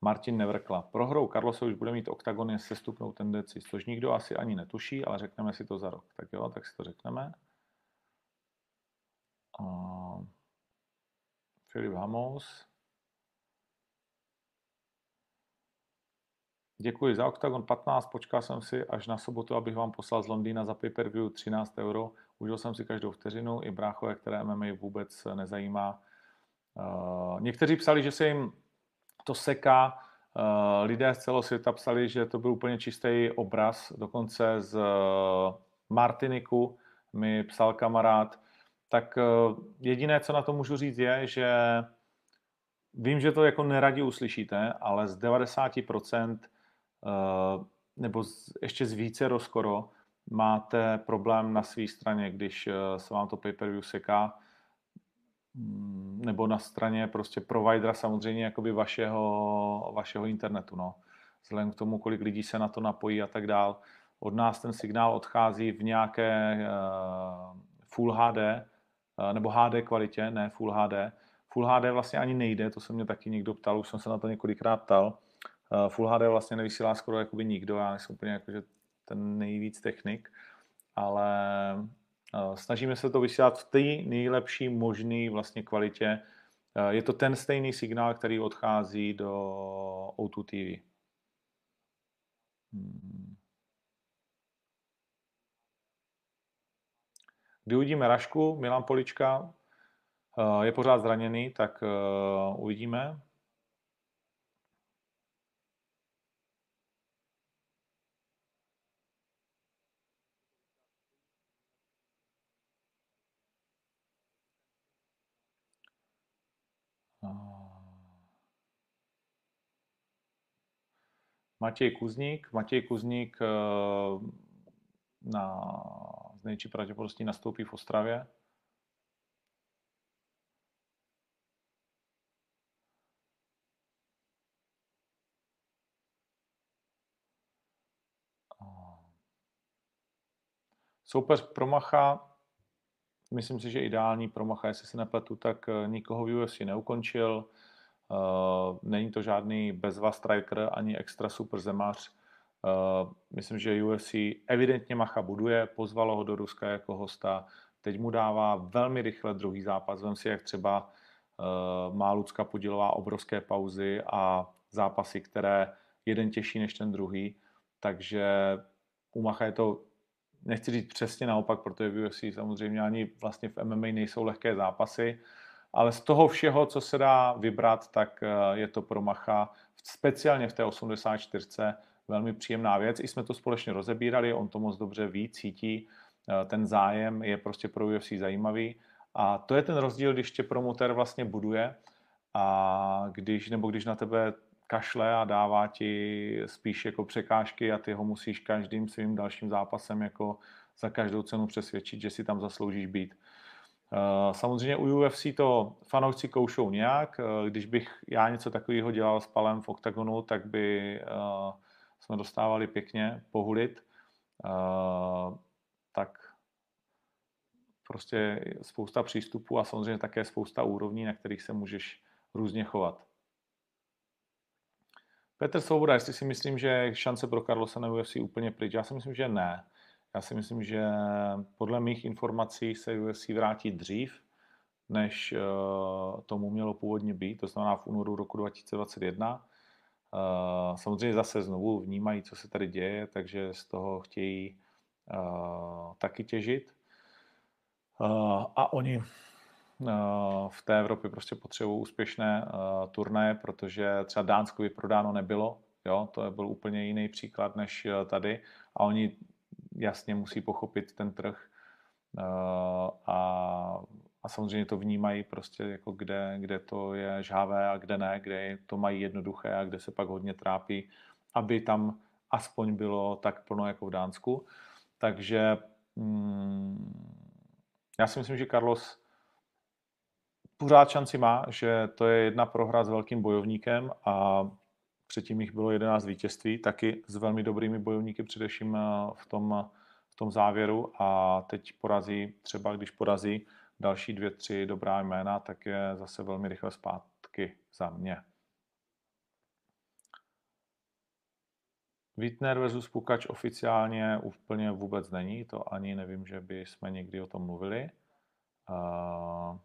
Martin Nevrkla. Prohrou Karlose už bude mít OKTAGON sestupnou tendenci, což nikdo asi ani netuší, ale řekneme si to za rok. Tak jo, tak si to řekneme. Uh, Filip Hamos. Děkuji za OKTAGON 15, počkal jsem si až na sobotu, abych vám poslal z Londýna za pay-per-view 13 euro. Užil jsem si každou vteřinu, i bráchové, které MMA vůbec nezajímá. Uh, někteří psali, že se jim to seká. Eh, lidé z celého světa psali, že to byl úplně čistý obraz, dokonce z eh, Martiniku mi psal kamarád. Tak eh, jediné, co na to můžu říct, je, že vím, že to jako neradi uslyšíte, ale z 90% nebo ještě z více skoro máte problém na své straně, když se vám to pay-per-view seká nebo na straně prostě providera samozřejmě jakoby vašeho, vašeho internetu. No. Vzhledem k tomu, kolik lidí se na to napojí a tak dál. Od nás ten signál odchází v nějaké uh, Full HD uh, nebo HD kvalitě, ne Full HD. Full HD vlastně ani nejde, to se mě taky někdo ptal, už jsem se na to několikrát ptal. Uh, Full HD vlastně nevysílá skoro jakoby nikdo, já nejsem úplně jakože ten nejvíc technik, ale Snažíme se to vysílat v té nejlepší možné vlastně kvalitě. Je to ten stejný signál, který odchází do O2 TV. Hmm. Kdy uvidíme Rašku, Milan Polička je pořád zraněný, tak uvidíme. Matěj Kuzník. Matěj Kuzník eh, na, z největší pravděpodobností nastoupí v Ostravě. Soupeř Promacha, myslím si, že ideální Promacha, jestli se nepletu, tak eh, nikoho v UFC neukončil. Není to žádný bezva striker ani extra super zemář. Myslím, že UFC evidentně Macha buduje, pozvalo ho do Ruska jako hosta, teď mu dává velmi rychle druhý zápas. Vem si, jak třeba má Lucka Podilová obrovské pauzy a zápasy, které jeden těžší než ten druhý. Takže u Macha je to, nechci říct přesně naopak, protože v UFC samozřejmě ani vlastně v MMA nejsou lehké zápasy, ale z toho všeho, co se dá vybrat, tak eh, je to pro Macha, speciálně v té 84. velmi příjemná věc. I jsme to společně rozebírali, on to moc dobře ví, cítí, eh, ten zájem je prostě pro UFC zajímavý. A to je ten rozdíl, když tě promotér vlastně buduje a když, nebo když na tebe kašle a dává ti spíš jako překážky a ty ho musíš každým svým dalším zápasem jako za každou cenu přesvědčit, že si tam zasloužíš být. Eh, samozřejmě u UFC to fanoušci koušou nějak. Eh, když bych já něco takového dělal s Palem v OKTAGONu, tak by eh, jsme dostávali pěkně pohulit. Tak prostě spousta přístupů a samozřejmě také spousta úrovní, na kterých se můžeš různě chovat. Petr Svoboda, jestli si myslím, že šance pro Carlosa na UFC úplně pryč, já si myslím, že ne. Já si myslím, že podle mých informací se UFC vrátí dřív, než uh, tomu mělo původně být, to znamená v únoru roku 2021. Uh, eh, samozřejmě zase znovu vnímají, co se tady děje, takže z toho chtějí uh, taky těžit. A oni v té Evropě prostě potřebují úspěšné turné, protože třeba Dánsko prodáno nebylo, jo, to byl úplně jiný příklad než tady a oni jasně musí pochopit ten trh a, a samozřejmě to vnímají prostě jako kde, kde to je žhavé a kde ne, kde to mají jednoduché a kde se pak hodně trápí, aby tam aspoň bylo tak plno jako v Dánsku. Takže mm, já si myslím, že Carlos pořád šanci má, že to je jedna prohra s velkým bojovníkem a předtím jich bylo 11 vítězství, taky s velmi dobrými bojovníky, především eh, v tom, v tom závěru a teď porazí, třeba když porazí další dvě, tři dobrá jména, tak je zase velmi rychle zpátky za mě. Wittner versus Pukač oficiálně úplně vůbec není, to ani nevím, že by jsme někdy o tom mluvili. Uh,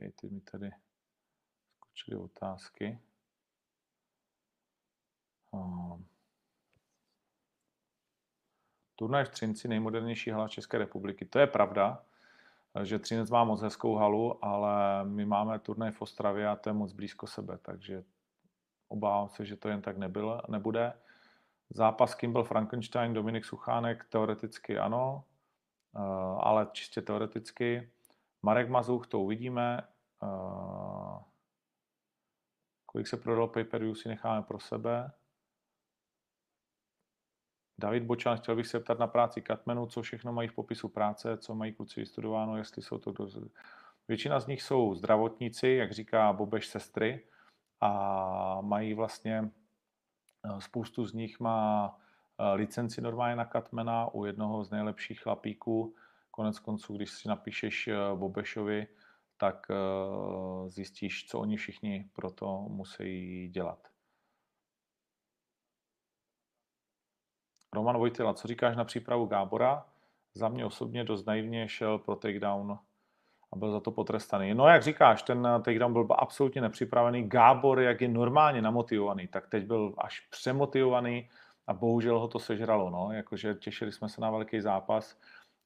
Hej, ty mi tady skočily otázky. Um. Turnaj v Třinci, nejmodernější hala České republiky. To je pravda, že Třinec má moc hezkou halu, ale my máme turnaj v Ostravě a to je moc blízko sebe, takže obávám se, že to jen tak nebyl, nebude. Zápas Kimball Frankenstein, Dominik Suchánek, teoreticky ano, eh, ale čistě teoreticky. Marek Mazuch, to uvidíme. Uh, kolik se prodal pay per si necháme pro sebe. David Bočan, chtěl bych se ptat na práci Katmenu, co všechno mají v popisu práce, co mají kluci vystudováno, jestli jsou to... Většina z nich jsou zdravotníci, jak říká Bobeš sestry, a mají vlastně, eh, spoustu z nich má eh, licenci normálně na Katmena u jednoho z nejlepších chlapíků, Konec konců, když si napíšeš eh, Bobešovi, tak eh, zjistíš, co oni všichni pro to musí dělat. Roman Vojtila, co říkáš na přípravu Gábora? Za mě osobně dost naivně šel pro takedown a byl za to potrestaný. No jak říkáš, ten eh, takedown byl absolutně nepřipravený. Gábor, jak je normálně namotivovaný, tak teď byl až přemotivovaný a bohužel ho to sežralo. No. Jakože těšili jsme se na velký zápas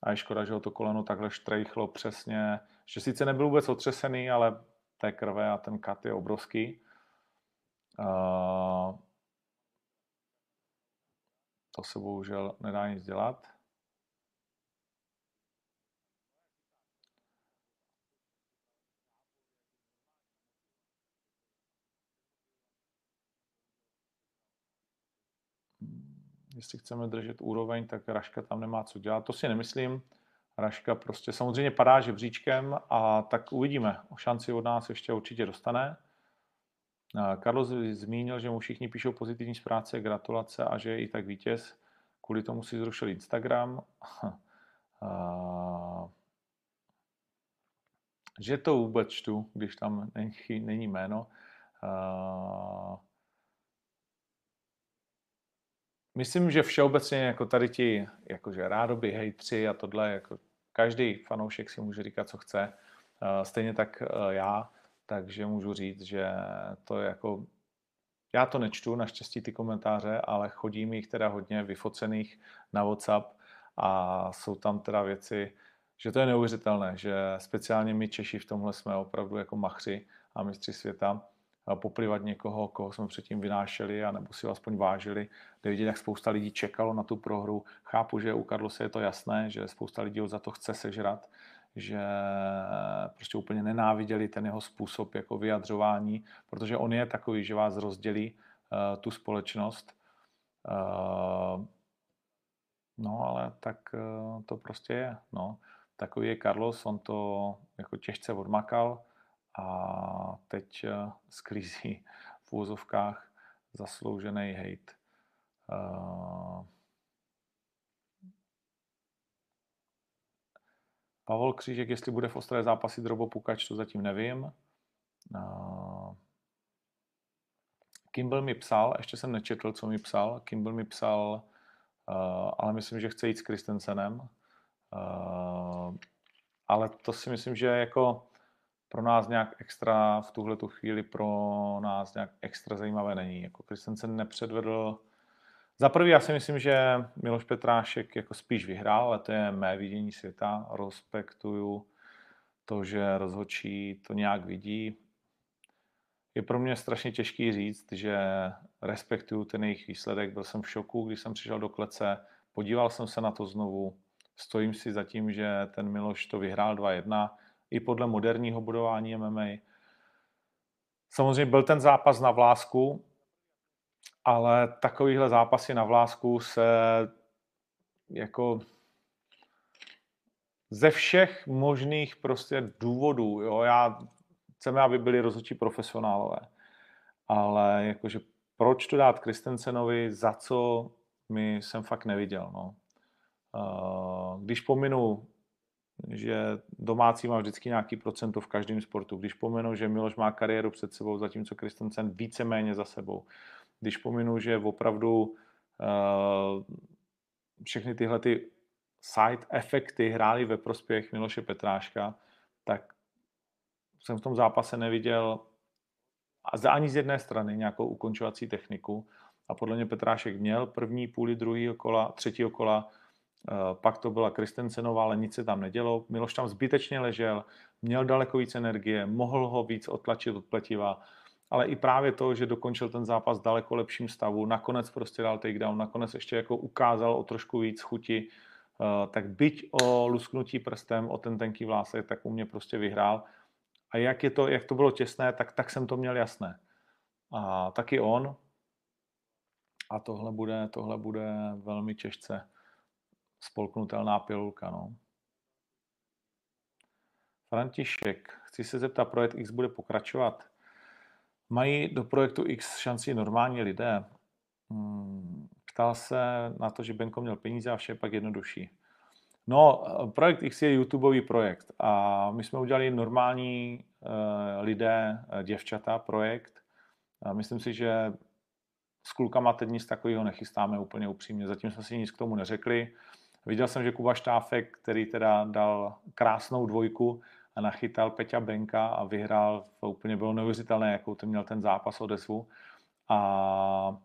a je škoda, že ho to koleno takhle štrejchlo přesně, že sice nebyl vůbec otřesený, ale té krve a ten kat je obrovský. To se bohužel nedá nic dělat. Jestli chceme držet úroveň, tak Raška tam nemá co dělat. To si nemyslím. Raška prostě samozřejmě padá žebříčkem a tak uvidíme. O šanci od nás ještě určitě dostane. Carlos zmínil, že mu všichni píšou pozitivní zpráce, gratulace a že je i tak vítěz. Kvůli tomu si zrušil Instagram. že to vůbec čtu, když tam není, není jméno. Myslím, že všeobecně jako tady ti jakože rádoby, hejtři a tohle, jako každý fanoušek si může říkat, co chce. Stejně tak já, takže můžu říct, že to je jako já to nečtu, naštěstí ty komentáře, ale chodí mi jich teda hodně vyfocených na WhatsApp a jsou tam teda věci, že to je neuvěřitelné, že speciálně my Češi v tomhle jsme opravdu jako machři a mistři světa poplivat někoho, koho jsme předtím vynášeli, a nebo si ho aspoň vážili, kde vidět, jak spousta lidí čekalo na tu prohru. Chápu, že u Karlose je to jasné, že spousta lidí ho za to chce sežrat, že prostě úplně nenáviděli ten jeho způsob jako vyjadřování, protože on je takový, že vás rozdělí uh, tu společnost. Uh, no ale tak uh, to prostě je. No. Takový je Carlos, on to jako těžce odmakal a teď uh, sklízí v úzovkách zasloužený hate. Uh, Pavel Křížek, jestli bude v ostré zápasy Drobo Pukač, to zatím nevím. Uh, Kimball mi psal, ještě jsem nečetl, co mi psal. Kimball mi psal, ale myslím, že chce jít s Kristensenem. Ale to si myslím, že jako pro nás nějak extra v tuhle tu chvíli pro nás nějak extra zajímavé není. Jako Kristensen nepředvedl za prvý já si myslím, že Miloš Petrášek jako spíš vyhrál, ale to je mé vidění světa. Respektuju to, že rozhodčí to nějak vidí. Je pro mě strašně těžký říct, že respektuju ten jejich výsledek. Byl jsem v šoku, když jsem přišel do klece, podíval jsem se na to znovu, stojím si za tím, že ten Miloš to vyhrál 2-1, i podle moderního budování MMA. Samozřejmě byl ten zápas na vlásku, ale takovýhle zápasy na vlásku se jako ze všech možných prostě důvodů, jo, já chceme, aby byli rozhodčí profesionálové, ale jakože proč to dát Kristensenovi, za co mi jsem fakt neviděl, no. Když pominu, že domácí má vždycky nějaký procento v každém sportu, když pominu, že Miloš má kariéru před sebou, zatímco Kristensen víceméně za sebou, když pominu, že opravdu uh, všechny tyhle ty side efekty hrály ve prospěch Miloše Petráška, tak jsem v tom zápase neviděl a ani z jedné strany nějakou ukončovací techniku. A podle mě Petrášek měl první půli druhého kola, třetího kola, pak to byla Kristensenová, ale nic se tam nedělo. Miloš tam zbytečně ležel, měl daleko víc energie, mohl ho víc otlačit od pletiva ale i právě to, že dokončil ten zápas v daleko lepším stavu, nakonec prostě dal takedown, nakonec ještě jako ukázal o trošku víc chuti, eh, tak byť o lusknutí prstem, o ten tenký vlásek, tak u mě prostě vyhrál. A jak, je to, jak to bylo těsné, tak, tak jsem to měl jasné. A taky on. A tohle bude, tohle bude velmi těžce spolknutelná pilulka. No. František, chci se zeptat, projekt X bude pokračovat Mají do projektu X šanci normální lidé? Hmm, ptal se na to, že Benko měl peníze a vše je pak jednodušší. No, projekt X je YouTubeový projekt a my jsme udělali normální uh, lidé, uh, děvčata projekt. A myslím si, že s klukama teď nic takového nechystáme úplně upřímně. Zatím jsme si nic k tomu neřekli. Viděl jsem, že Kuba Štáfek, který teda dal krásnou dvojku, a nachytal Peťa Benka a vyhrál. To úplně bylo neuvěřitelné, jakou ten měl ten zápas odezvu. A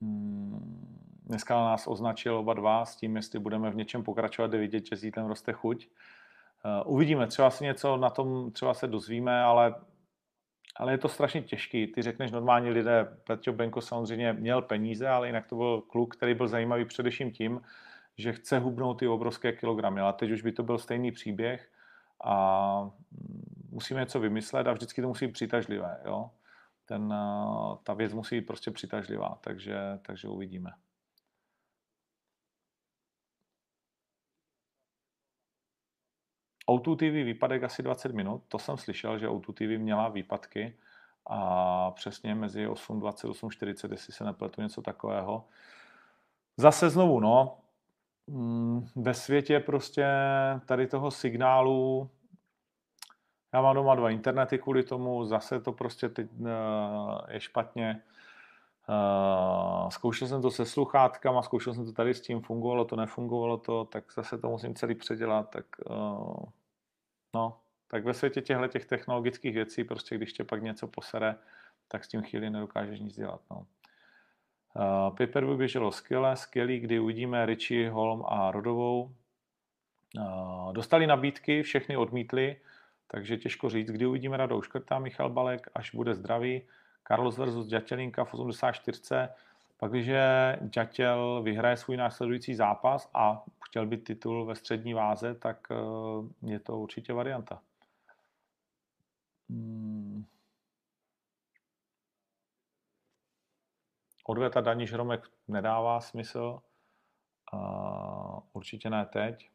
mm, dneska nás označil oba dva s tím, jestli budeme v něčem pokračovat, jde vidět, že s roste chuť. Uh, uvidíme, třeba si něco na tom třeba se dozvíme, ale, ale je to strašně těžký. Ty řekneš normální lidé, Petr Benko samozřejmě měl peníze, ale jinak to byl kluk, který byl zajímavý především tím, že chce hubnout ty obrovské kilogramy, ale teď už by to byl stejný příběh a musíme něco vymyslet a vždycky to musí být přitažlivé. Jo? ten, uh, ta věc musí být prostě přitažlivá, takže, takže uvidíme. O2 TV výpadek asi 20 minut, to jsem slyšel, že O2 TV měla výpadky a přesně mezi 8.20 8.40, jestli se nepletu něco takového. Zase znovu, no, mm, ve světě prostě tady toho signálu, já mám doma dva internety kvůli tomu, zase to prostě teď eh, je špatně. Uh, zkoušel jsem to se sluchátkama, zkoušel jsem to tady s tím, fungovalo to, nefungovalo to, tak zase to musím celý předělat, tak uh, no, tak ve světě těchto těch technologických věcí, prostě když tě pak něco posere, tak s tím chvíli nedokážeš nic dělat. No. Uh, Piper běželo skvěle, skvělý, kdy uvidíme Richie, Holm a Rodovou. Uh, dostali nabídky, všechny odmítli, takže těžko říct, kdy uvidíme Radou Škrta, Michal Balek, až bude zdravý. Carlos versus Ďatelinka v 84. Pak, když Ďatěl vyhraje svůj následující zápas a chtěl by titul ve střední váze, tak uh, je to určitě varianta. Hmm. Odveta daní žromek nedává smysl. Určitě ne teď.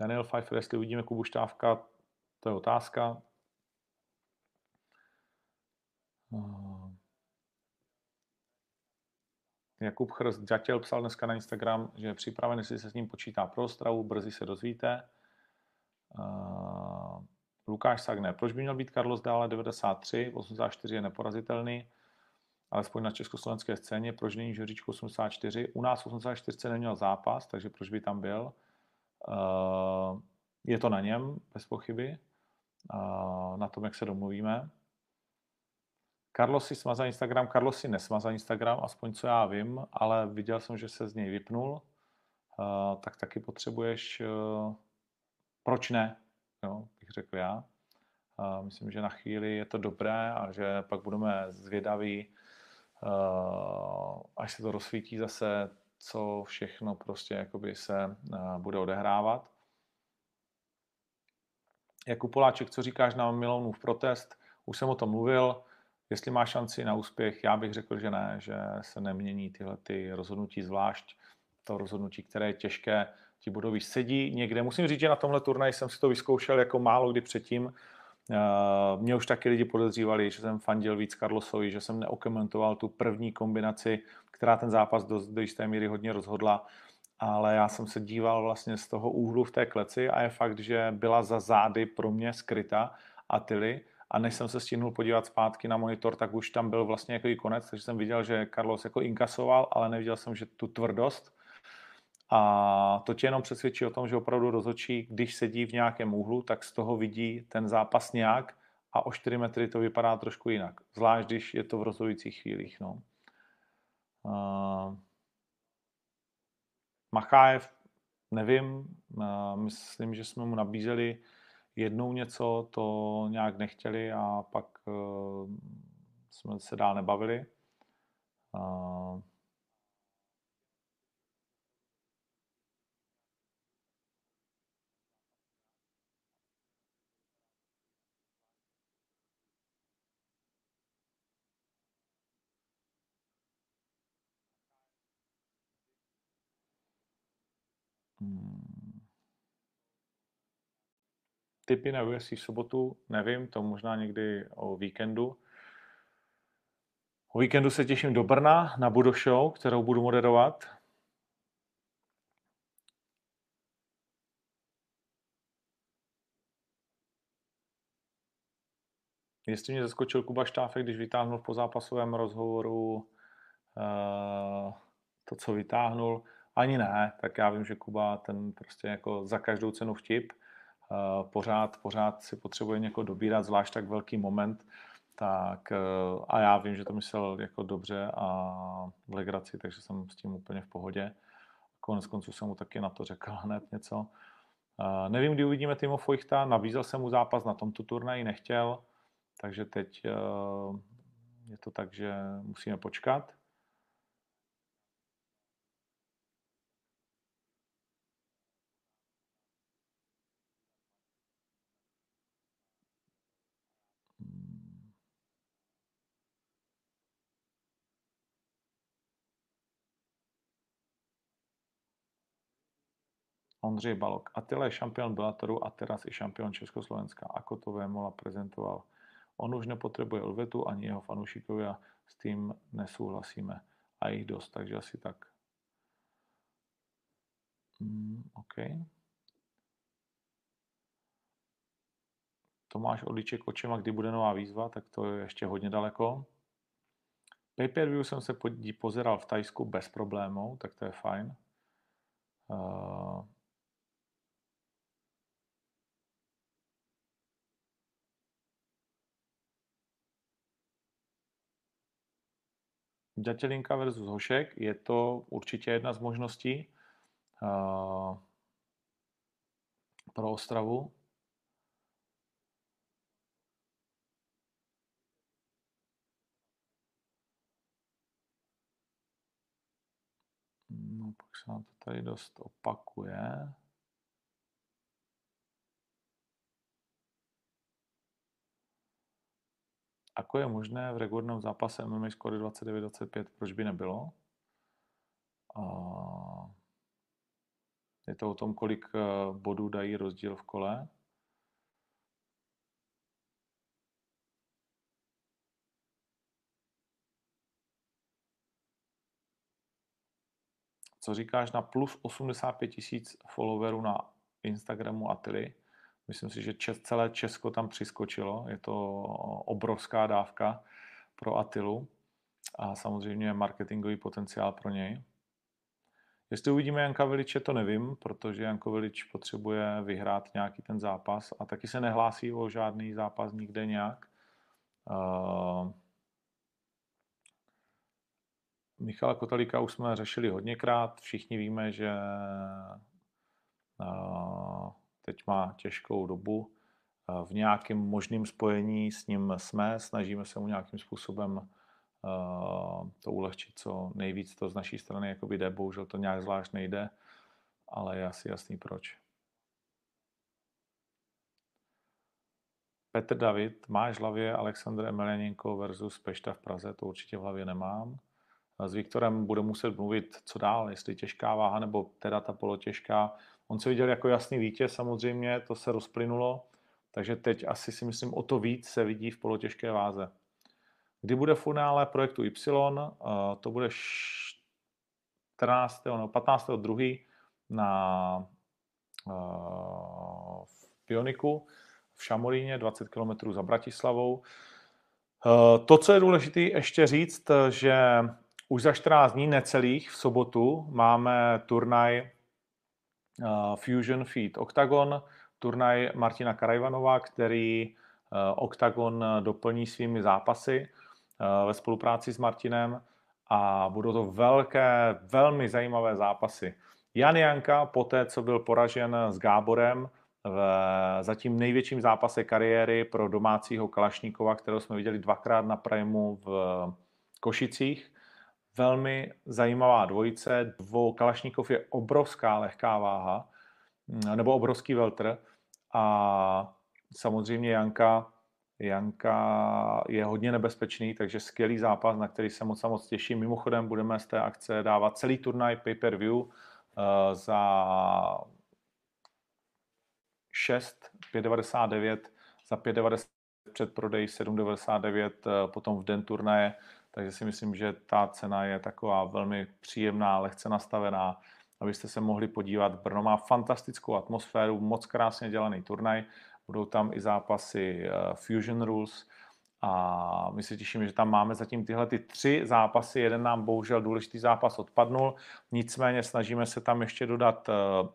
Daniel Pfeiffer, jestli uvidíme Kubu Štávka, to je otázka. Uh, Jakub Chrst Ďatěl psal dneska na Instagram, že je připraven, jestli se s ním počítá pro Ostravu, brzy se dozvíte. Uh, Lukáš Sagner, proč by měl být Carlos dále 93, 84 je neporazitelný, alespoň na československé scéně, proč není Žoříčko 84, u nás 84 neměl zápas, takže proč by tam byl. Uh, je to na něm, bez pochyby, uh, na tom, jak se domluvíme. Carlos si smazal Instagram, Carlos si nesmazal Instagram, aspoň co já vím, ale viděl jsem, že se z něj vypnul, uh, tak taky potřebuješ, uh, proč ne, jo, bych řekl já. Uh, myslím, že na chvíli je to dobré a že pak budeme zvědaví, až se to rozsvítí zase, co všechno prostě jakoby se bude odehrávat. Jakub Poláček, co říkáš na Milounův protest? Už jsem o tom mluvil. Jestli má šanci na úspěch, já bych řekl, že ne, že se nemění tyhle ty rozhodnutí, zvlášť to rozhodnutí, které je těžké, ti budou sedí někde. Musím říct, že na tomhle turnaji jsem si to vyzkoušel jako málo kdy předtím. Eh, mě už taky lidi podezřívali, že jsem fandil víc Carlosovi, že jsem neokomentoval tu první kombinaci, která ten zápas do, do jisté míry hodně rozhodla, ale já jsem se díval vlastně z toho úhlu v té kleci a je fakt, že byla za zády pro mě skryta Atily a než jsem se stihnul podívat zpátky na monitor, tak už tam byl vlastně jako konec, takže jsem viděl, že Carlos jako inkasoval, ale neviděl jsem, že tu tvrdost. A to tě jenom přesvědčí o tom, že opravdu rozhodčí, když sedí v nějakém úhlu, tak z toho vidí ten zápas nějak a o 4 metry to vypadá trošku jinak. Zvlášť, když je to v rozhodujících chvílích. No. Uh, Machájev, nevím, uh, myslím, že jsme mu nabízeli jednou něco, to nějak nechtěli a pak uh, jsme se dál nebavili. Uh, Hmm. Typy na UFC sobotu, nevím, to možná někdy o víkendu. O víkendu se těším do Brna na Budo Show, kterou budu moderovat. Jestli mě zaskočil Kuba Štáfek, když vytáhnul v pozápasovém rozhovoru uh, to, co vytáhnul, ani ne, tak já vím, že Kuba ten prostě jako za každou cenu vtip, pořád, pořád si potřebuje někoho dobírat, zvlášť tak velký moment, tak uh, a já vím, že to myslel jako dobře a v legraci, takže jsem s tím úplně v pohodě. Konec konců jsem mu taky na to řekl hned něco. Uh, nevím, kdy uvidíme Timo Feuchta, nabízel jsem mu zápas na tomto turnaji, nechtěl, takže teď je to tak, že musíme počkat. Ondřej Balok. Atila je šampion Bellatoru a teraz i šampion Československa. Ako to Vémola prezentoval. On už nepotřebuje Elvetu ani jeho fanoušikovia, s tím nesouhlasíme. A jich dost, takže asi tak. Mm, OK. Tomáš Odliček očima, kdy bude nová výzva, tak to je ještě hodně daleko. Pay-per-view jsem se pozeral v Tajsku bez problémů, tak to je fajn. Uh, Ďatelinka versus Hošek je to určitě jedna z možností uh, pro Ostravu. No, pak se nám to tady dost opakuje. Ako je možné v regulárním zápase MMA skoro 29-25, proč by nebylo? A je to o tom, kolik eh, bodů dají rozdíl v kole. Co říkáš na plus 85 tisíc followerů na Instagramu Atily? Myslím si, že celé Česko tam přiskočilo. Je to obrovská dávka pro Atilu a samozřejmě marketingový potenciál pro něj. Jestli uvidíme Janka Viliče, to nevím, protože Janko Vilič potřebuje vyhrát nějaký ten zápas a taky se nehlásí o žádný zápas nikde nějak. Uh, Michala Kotalíka už jsme řešili hodněkrát. Všichni víme, že uh, teď má těžkou dobu. V nějakém možném spojení s ním jsme, snažíme se mu nějakým způsobem to ulehčit co nejvíc. To z naší strany jakoby jde, bohužel to nějak zvlášť nejde, ale je asi jasný proč. Petr David, máš v hlavě Aleksandr Emelianenko versus Pešta v Praze? To určitě v hlavě nemám. S Viktorem bude muset mluvit, co dál, jestli těžká váha nebo teda ta polotěžká. On se viděl jako jasný vítěz samozřejmě, to se rozplynulo, takže teď asi si myslím o to víc se vidí v polotěžké váze. Kdy bude finále projektu Y? Eh, to bude 14. nebo 15. 2. na eh, v Pioniku v Šamolíně, 20 km za Bratislavou. Eh, to, co je důležité ještě říct, že už za 14 dní necelých v sobotu máme turnaj Fusion Feed Octagon, turnaj Martina Karajvanova, který uh, Octagon doplní svými zápasy ve spolupráci s Martinem a budou to velké, velmi zajímavé zápasy. Jan Janka, po té, co byl poražen s Gáborem v zatím největším zápase kariéry pro domácího Kalašníkova, kterého jsme viděli dvakrát na Primu v Košicích, velmi zajímavá dvojice. Dvou Kalašníkov je obrovská lehká váha, mm, nebo obrovský veltr a samozřejmě Janka, Janka je hodně nebezpečný, takže skvělý zápas, na který se moc a moc těším. Mimochodem budeme z té akce dávat celý turnaj pay-per-view uh, za 6, 5,99, za 5,99 předprodej 7,99, uh, potom v den turnaje takže si myslím, že ta cena je taková velmi příjemná, lehce nastavená, abyste se mohli podívat. Brno má fantastickou atmosféru, moc krásně dělaný turnaj, budou tam i zápasy eh, Fusion Rules a my se těšíme, že tam máme zatím tyhle ty tři zápasy. Jeden nám bohužel důležitý zápas odpadnul, nicméně snažíme se tam ještě dodat eh,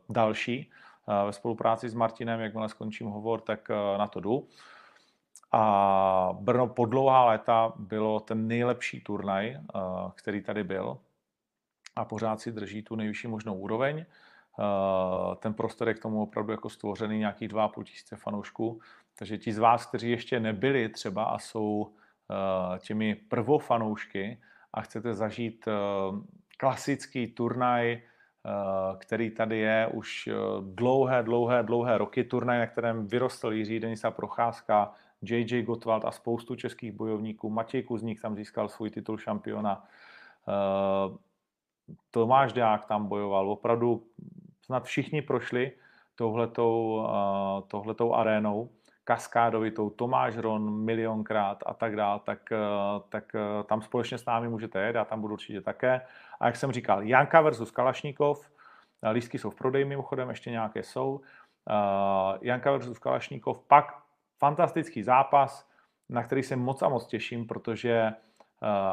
další eh, ve spolupráci s Martinem, jakmile skončím hovor, tak na to jdu. A Brno po dlouhá léta bylo ten nejlepší turnaj, eh, který tady byl a pořád si drží tu nejvyšší možnou úroveň. Eh, ten prostor je k tomu opravdu jako stvořený nějakých 2,5 tisíce fanoušků. Takže ti z vás, kteří ještě nebyli třeba a jsou eh, těmi prvofanoušky a chcete zažít klasický turnaj, který tady je už dlouhé, dlouhé, dlouhé roky. Turnaj, na kterém vyrostl Jiří Denisa Procházka, JJ Gottwald a spoustu českých bojovníků. Matěj Kuzník tam získal svůj titul šampiona. Eh, Tomáš Deák tam bojoval. Opravdu snad všichni prošli touhletou, tohletou arénou, kaskádovitou, Tomáš Ron milionkrát a tak dále, tak, tak tam společně s námi můžete jet, já tam budu určitě také. A jak jsem říkal, Janka versus Kalašníkov, lístky jsou v prodeji mimochodem, ještě nějaké jsou. Janka versus Kalašníkov, pak fantastický zápas, na který se moc a moc těším, protože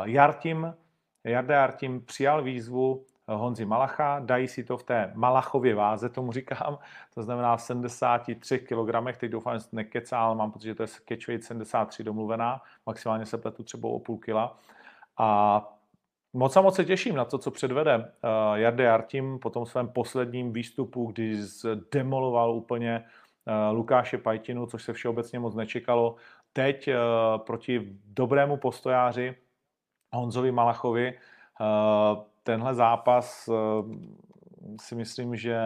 Jartim, Jarda Jartim přijal výzvu Honzi Malacha, dají si to v té Malachově váze, tomu říkám, to znamená v 73 kg, teď doufám, že nekecá, ale mám pocit, že to je catchweight 73 domluvená, maximálně se pletu třeba o půl kila. A moc a moc se těším na to, co předvede uh, Jarde Jartim po tom svém posledním výstupu, kdy zdemoloval úplně Lukáše Pajtinu, což se všeobecně moc nečekalo. Teď uh, proti dobrému postojáři Honzovi Malachovi uh, tenhle zápas eh, si myslím, že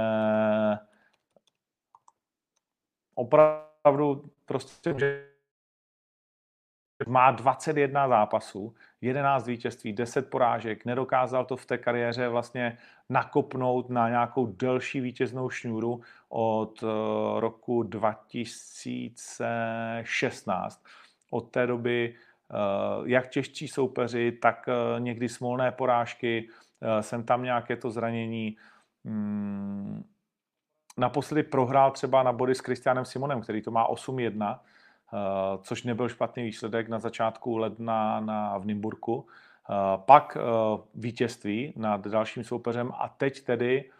opravdu prostě že má 21 zápasů, 11 vítězství, 10 porážek, nedokázal to v té kariéře vlastně nakopnout na nějakou delší vítěznou šňůru od eh, roku 2016. Od té doby eh, jak těžší soupeři, tak někdy smolné porážky, Eh, jsem tam nějaké to zranění. Hmm, naposledy prohrál třeba na body s Kristianem Simonem, který to má 8-1, eh, což nebyl špatný výsledek na začátku ledna na, v Nymburku. Eh, pak vítězství nad dalším soupeřem a teď tedy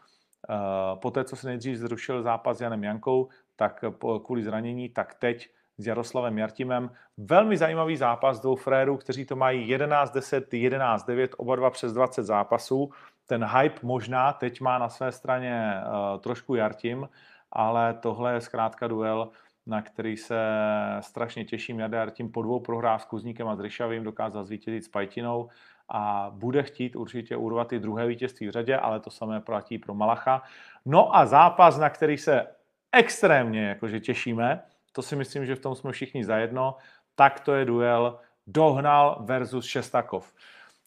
po té, co se nejdřív zrušil zápas s Janem Jankou, tak kvůli zranění, tak teď s Jaroslavem Jartimem. Velmi zajímavý zápas dvou frérů, kteří to mají 11-10, 11-9, oba dva přes 20 zápasů. Ten hype možná teď má na své straně trošku Jartim, ale tohle je zkrátka duel, na který se strašně těším. Jade Jartim po dvou prohrách s Kuzníkem a s Ryšavým dokázal zvítězit s Pajtinou a bude chtít určitě urvat i druhé vítězství v řadě, ale to samé platí pro Malacha. No a zápas, na který se extrémně jakože těšíme, to si myslím, že v tom jsme všichni zajedno, tak to je duel Dohnal versus Šestakov.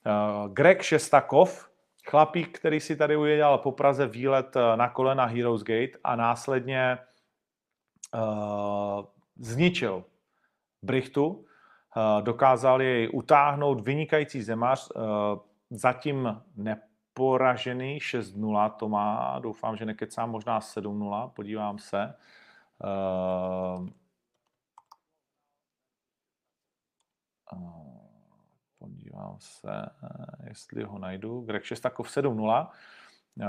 Uh, Greg Šestakov, chlapík, který si tady udělal po Praze výlet eh, na kole na Heroes Gate a následně zničil Brichtu, uh, dokázal jej utáhnout, vynikající zemař, uh, zatím neporažený 6-0 to má, doufám, že nekecám možná 7-0, podívám se. Uh, podívám se, jestli ho najdu. Greg Šestakov 7-0. Uh,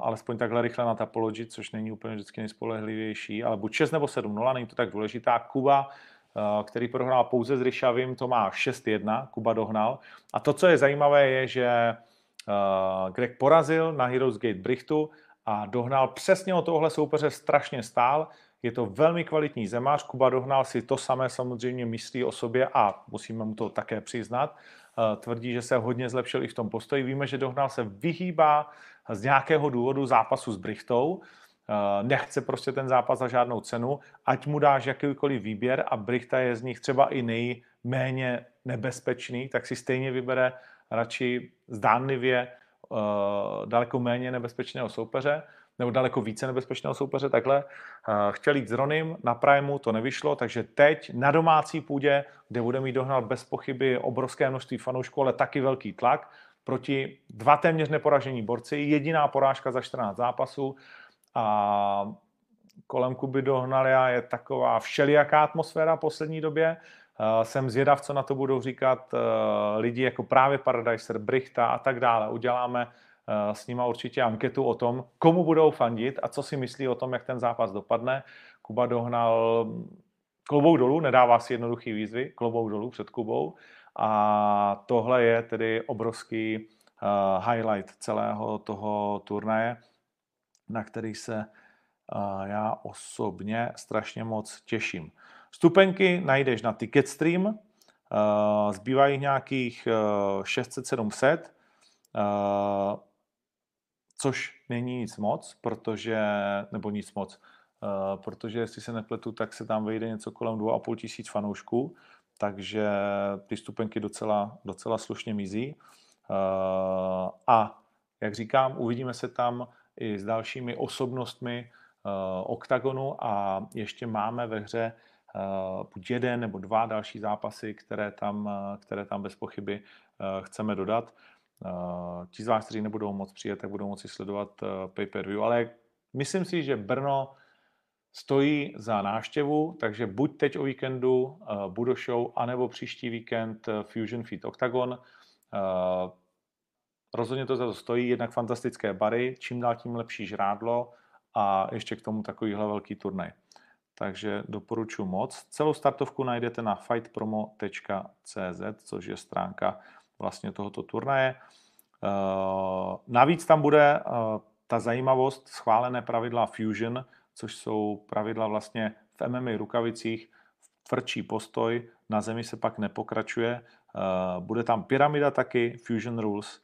alespoň takhle rychle na Tapology, což není úplně vždycky nejspolehlivější, ale buď 6 nebo 7-0, není to tak důležitá. Kuba, uh, který prohrál pouze s Ryšavým, to má 6-1, Kuba dohnal. A to, co je zajímavé, je, že uh, Greg porazil na Heroes Gate Brichtu a dohnal přesně o tohle soupeře strašně stál. Je to velmi kvalitní zemář. Kuba Dohnal si to samé samozřejmě myslí o sobě a musíme mu to také přiznat. Tvrdí, že se hodně zlepšil i v tom postoji. Víme, že Dohnal se vyhýbá z nějakého důvodu zápasu s Brichtou. Nechce prostě ten zápas za žádnou cenu, ať mu dáš jakýkoliv výběr a Brichta je z nich třeba i nejméně nebezpečný, tak si stejně vybere radši zdánlivě daleko méně nebezpečného soupeře nebo daleko více nebezpečného soupeře takhle. Eh, chtěl jít s Ronym na Primeu, to nevyšlo, takže teď na domácí půdě, kde bude mít dohnat bez pochyby obrovské množství fanoušků, ale taky velký tlak, proti dva téměř neporažení borci, jediná porážka za 14 zápasů a kolem Kuby Dohnalia je taková všelijaká atmosféra v poslední době. Uh, jsem zvědav, co na to budou říkat uh, lidi jako právě Paradiser, Brichta a tak dále. Uděláme Eh, s nima určitě anketu o tom, komu budou fandit a co si myslí o tom, jak ten zápas dopadne. Kuba dohnal klobou dolů, nedává si jednoduchý výzvy, klobou dolů před Kubou a tohle je tedy obrovský uh, highlight celého toho turnaje, na který se uh, já osobně strašně moc těším. Stupenky najdeš na Ticketstream, uh, zbývají nějakých uh, 600-700. Což není nic moc, protože, nebo nic moc, uh, protože jestli se nepletu, tak se tam vejde něco kolem 2,5 tisíc fanoušků, takže ty stupenky docela, docela slušně mizí. Uh, a jak říkám, uvidíme se tam i s dalšími osobnostmi OKTAGONu a ještě máme ve hře buď jeden nebo dva další zápasy, které tam, které tam bez pochyby chceme dodat. Ti z vás, kteří nebudou moc přijet, tak budou moci sledovat pay-per-view, ale myslím si, že Brno stojí za náštěvu, takže buď teď o víkendu uh, Budo Show, anebo příští víkend Fusion Feed Octagon. Rozhodně to za to stojí, jednak fantastické bary, čím dál tím lepší žrádlo a ještě k tomu takovýhle velký turnaj. Takže doporučuji moc. Celou startovku najdete na fightpromo.cz, což je stránka vlastně tohoto turnaje. Navíc tam bude ta zajímavost, schválené pravidla Fusion, což jsou pravidla vlastně v MMA rukavicích, tvrdší postoj, na zemi se pak nepokračuje. Uh, bude tam pyramida taky, Fusion Rules.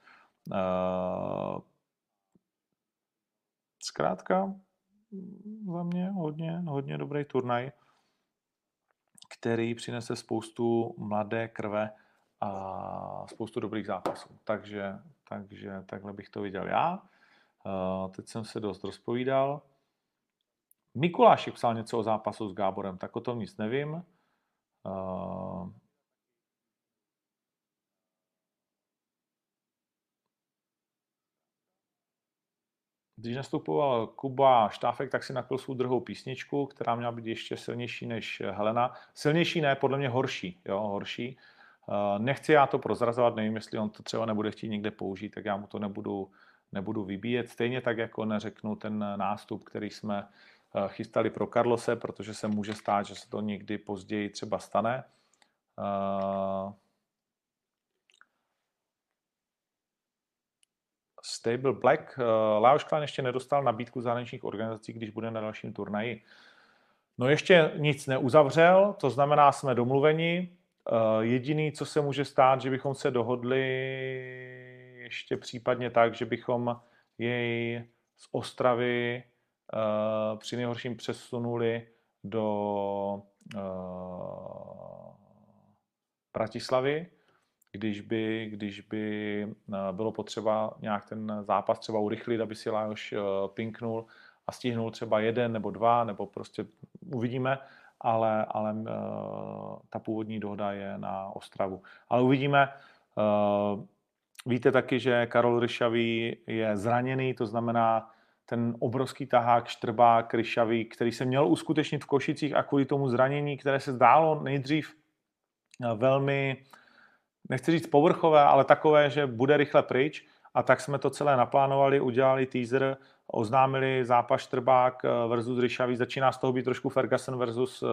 Zkrátka, za mě hodně, hodně dobrý turnaj, který přinese spoustu mladé krve a spoustu dobrých zápasů. Takže, takže takhle bych to viděl já. Uh, teď jsem se dost rozpovídal. Mikulášek psal něco o zápasu s Gáborem, tak o tom nic nevím. Uh, Když nastupoval Kuba Štáfek, tak si napil svou druhou písničku, která měla být ještě silnější než Helena. Silnější ne, podle mě horší. Jo, horší. Nechci já to prozrazovat, nevím, jestli on to třeba nebude chtít někde použít, tak já mu to nebudu, nebudu vybíjet. Stejně tak, jako neřeknu ten nástup, který jsme Eh, chystali pro Carlose, protože se může stát, že se to někdy později třeba stane. Eh, Stable Black. Eh, Lajos Klan ještě nedostal nabídku zahraničních organizací, když bude na dalším turnaji. No ještě nic neuzavřel, to znamená, jsme domluveni. Jediný, co se může stát, že bychom se dohodli ještě případně tak, že bychom jej z Ostravy uh, při nejhorším přesunuli do uh, Bratislavy, když by, když by bylo potřeba nějak ten zápas třeba urychlit, aby si Lajoš pinknul a stihnul třeba jeden nebo dva, nebo prostě uvidíme, ale, ale uh, ta původní dohoda je na Ostravu. Ale uvidíme. Uh, víte taky, že Karol Ryšavý je zraněný, to znamená, ten obrovský tahák, štrbák, ryšavý, který se měl uskutečnit v Košicích a kvůli tomu zranění, které se zdálo nejdřív eh, velmi, nechci říct povrchové, ale takové, že bude rychle pryč. A tak jsme to celé naplánovali, udělali teaser, oznámili zápas Štrbák eh, versus Ryšavý. Začíná z toho být trošku Ferguson versus, uh,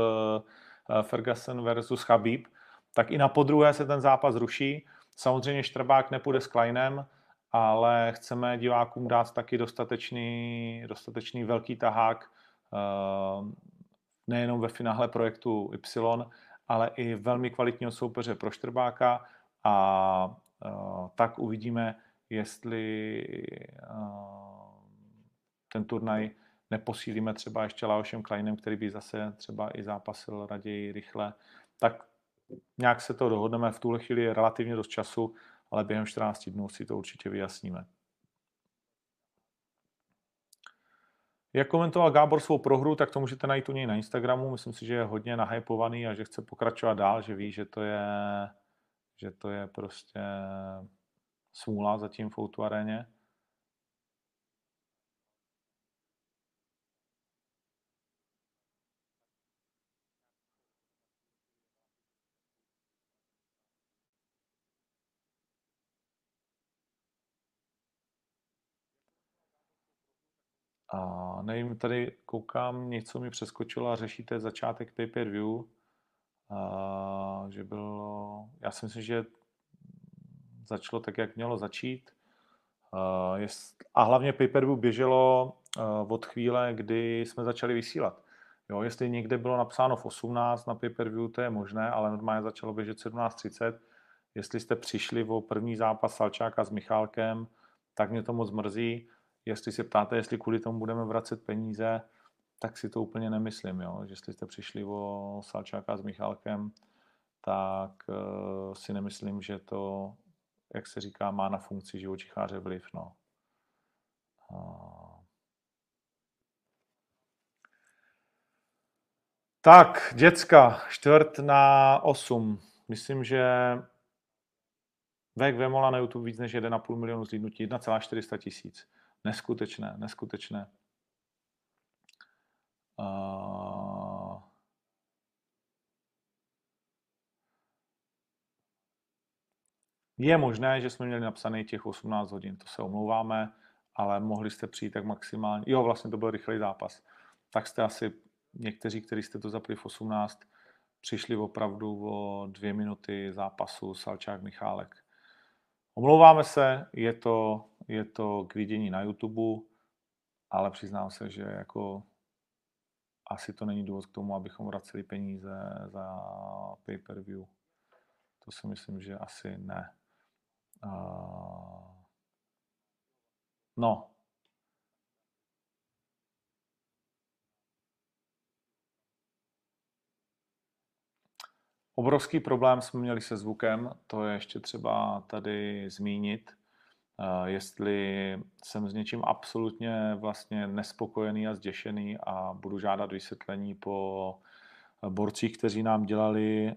Ferguson versus Chabib. Tak i na podruhé se ten zápas ruší. Samozřejmě Štrbák nepůjde s Kleinem, ale chceme divákům dát taky dostatečný, dostatečný velký tahák eh, nejenom ve finále projektu Y, ale i velmi kvalitního soupeře pro Štrbáka a eh, tak uvidíme, jestli eh, ten turnaj neposílíme třeba ještě Laošem Kleinem, který by zase třeba i zápasil raději rychle, tak nějak se to dohodneme. V tuhle chvíli je relativně dost času, ale během 14 dnů si to určitě vyjasníme. Jak komentoval Gábor svou prohru, tak to můžete najít u něj na Instagramu. Myslím si, že je hodně nahypovaný a že chce pokračovat dál, že ví, že to je, že to je prostě smůla zatím v Outu aréně. A nevím, tady koukám, něco mi přeskočilo a řešíte začátek pay-per-view, a, že bylo, já si myslím, že začalo tak, jak mělo začít. A, jest, a hlavně pay-per-view běželo od chvíle, kdy jsme začali vysílat. Jo, jestli někde bylo napsáno v 18 na pay-per-view, to je možné, ale normálně začalo běžet 17.30. Jestli jste přišli o první zápas Salčáka s Michálkem, tak mě to moc mrzí jestli se ptáte, jestli kvůli tomu budeme vracet peníze, tak si to úplně nemyslím. Jo? Jestli jste přišli o Salčáka s Michálkem, tak uh, si nemyslím, že to, jak se říká, má na funkci živočicháře vliv. No. Tak, děcka, čtvrt na osm. Myslím, že Vek Vemola na YouTube víc než 1,5 milionu zlídnutí, 1,400 tisíc. Neskutečné, neskutečné. Uh... Je možné, že jsme měli napsaný těch 18 hodin, to se omlouváme, ale mohli jste přijít tak maximálně. Jo, vlastně to byl rychlý zápas. Tak jste asi někteří, kteří jste to zapli v 18, přišli opravdu o dvě minuty zápasu Salčák Michálek. Omlouváme se, je to, je to k vidění na YouTube, ale přiznám se, že jako asi to není důvod k tomu, abychom vraceli peníze za pay-per-view. To si myslím, že asi ne. No, Obrovský problém jsme měli se zvukem, to je ještě třeba tady zmínit. Eh, jestli jsem s něčím absolutně vlastně nespokojený a zděšený a budu žádat vysvětlení po borcích, kteří nám dělali eh,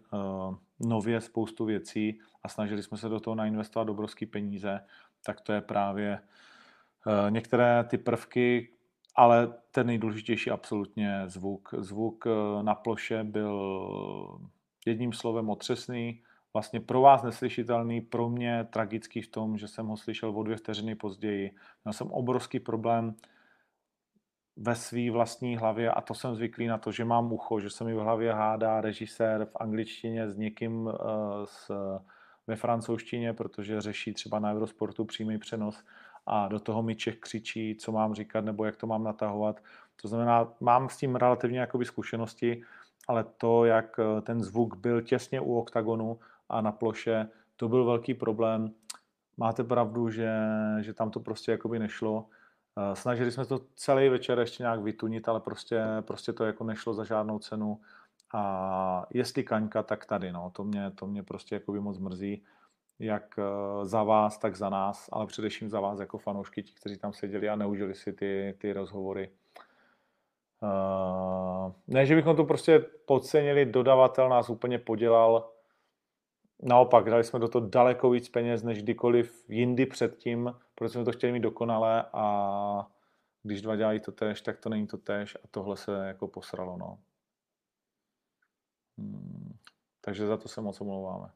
nově spoustu věcí a snažili jsme se do toho nainvestovat obrovské peníze, tak to je právě eh, některé ty prvky, ale ten nejdůležitější absolutně zvuk. Zvuk na ploše byl jedním slovem otřesný, vlastně pro vás neslyšitelný, pro mě tragický v tom, že jsem ho slyšel o dvě vteřiny později. Měl jsem obrovský problém ve své vlastní hlavě a to jsem zvyklý na to, že mám ucho, že se mi v hlavě hádá režisér v angličtině s někým uh, s, ve francouzštině, protože řeší třeba na Eurosportu přímý přenos a do toho mi Čech křičí, co mám říkat nebo jak to mám natahovat. To znamená, mám s tím relativně jakoby zkušenosti, ale to, jak eh, ten zvuk byl těsně u oktagonu a na ploše, to byl velký problém. Máte pravdu, že, že tam to prostě jakoby nešlo. Eh, snažili jsme to celý večer ještě nějak vytunit, ale prostě, prostě to jako nešlo za žádnou cenu. A jestli kaňka, tak tady, no. To mě, to mě prostě jakoby moc mrzí, jak eh, za vás, tak za nás, ale především za vás jako fanoušky, ti, kteří tam seděli a neužili si ty, ty rozhovory. Uh, ne, že bychom to prostě podcenili, dodavatel nás úplně podělal. Naopak, dali jsme do toho daleko víc peněz než kdykoliv jindy předtím, protože jsme to chtěli mít dokonale a když dva dělají to tež, tak to není to tež a tohle se jako posralo. No. Hmm, takže za to se moc omlouváme.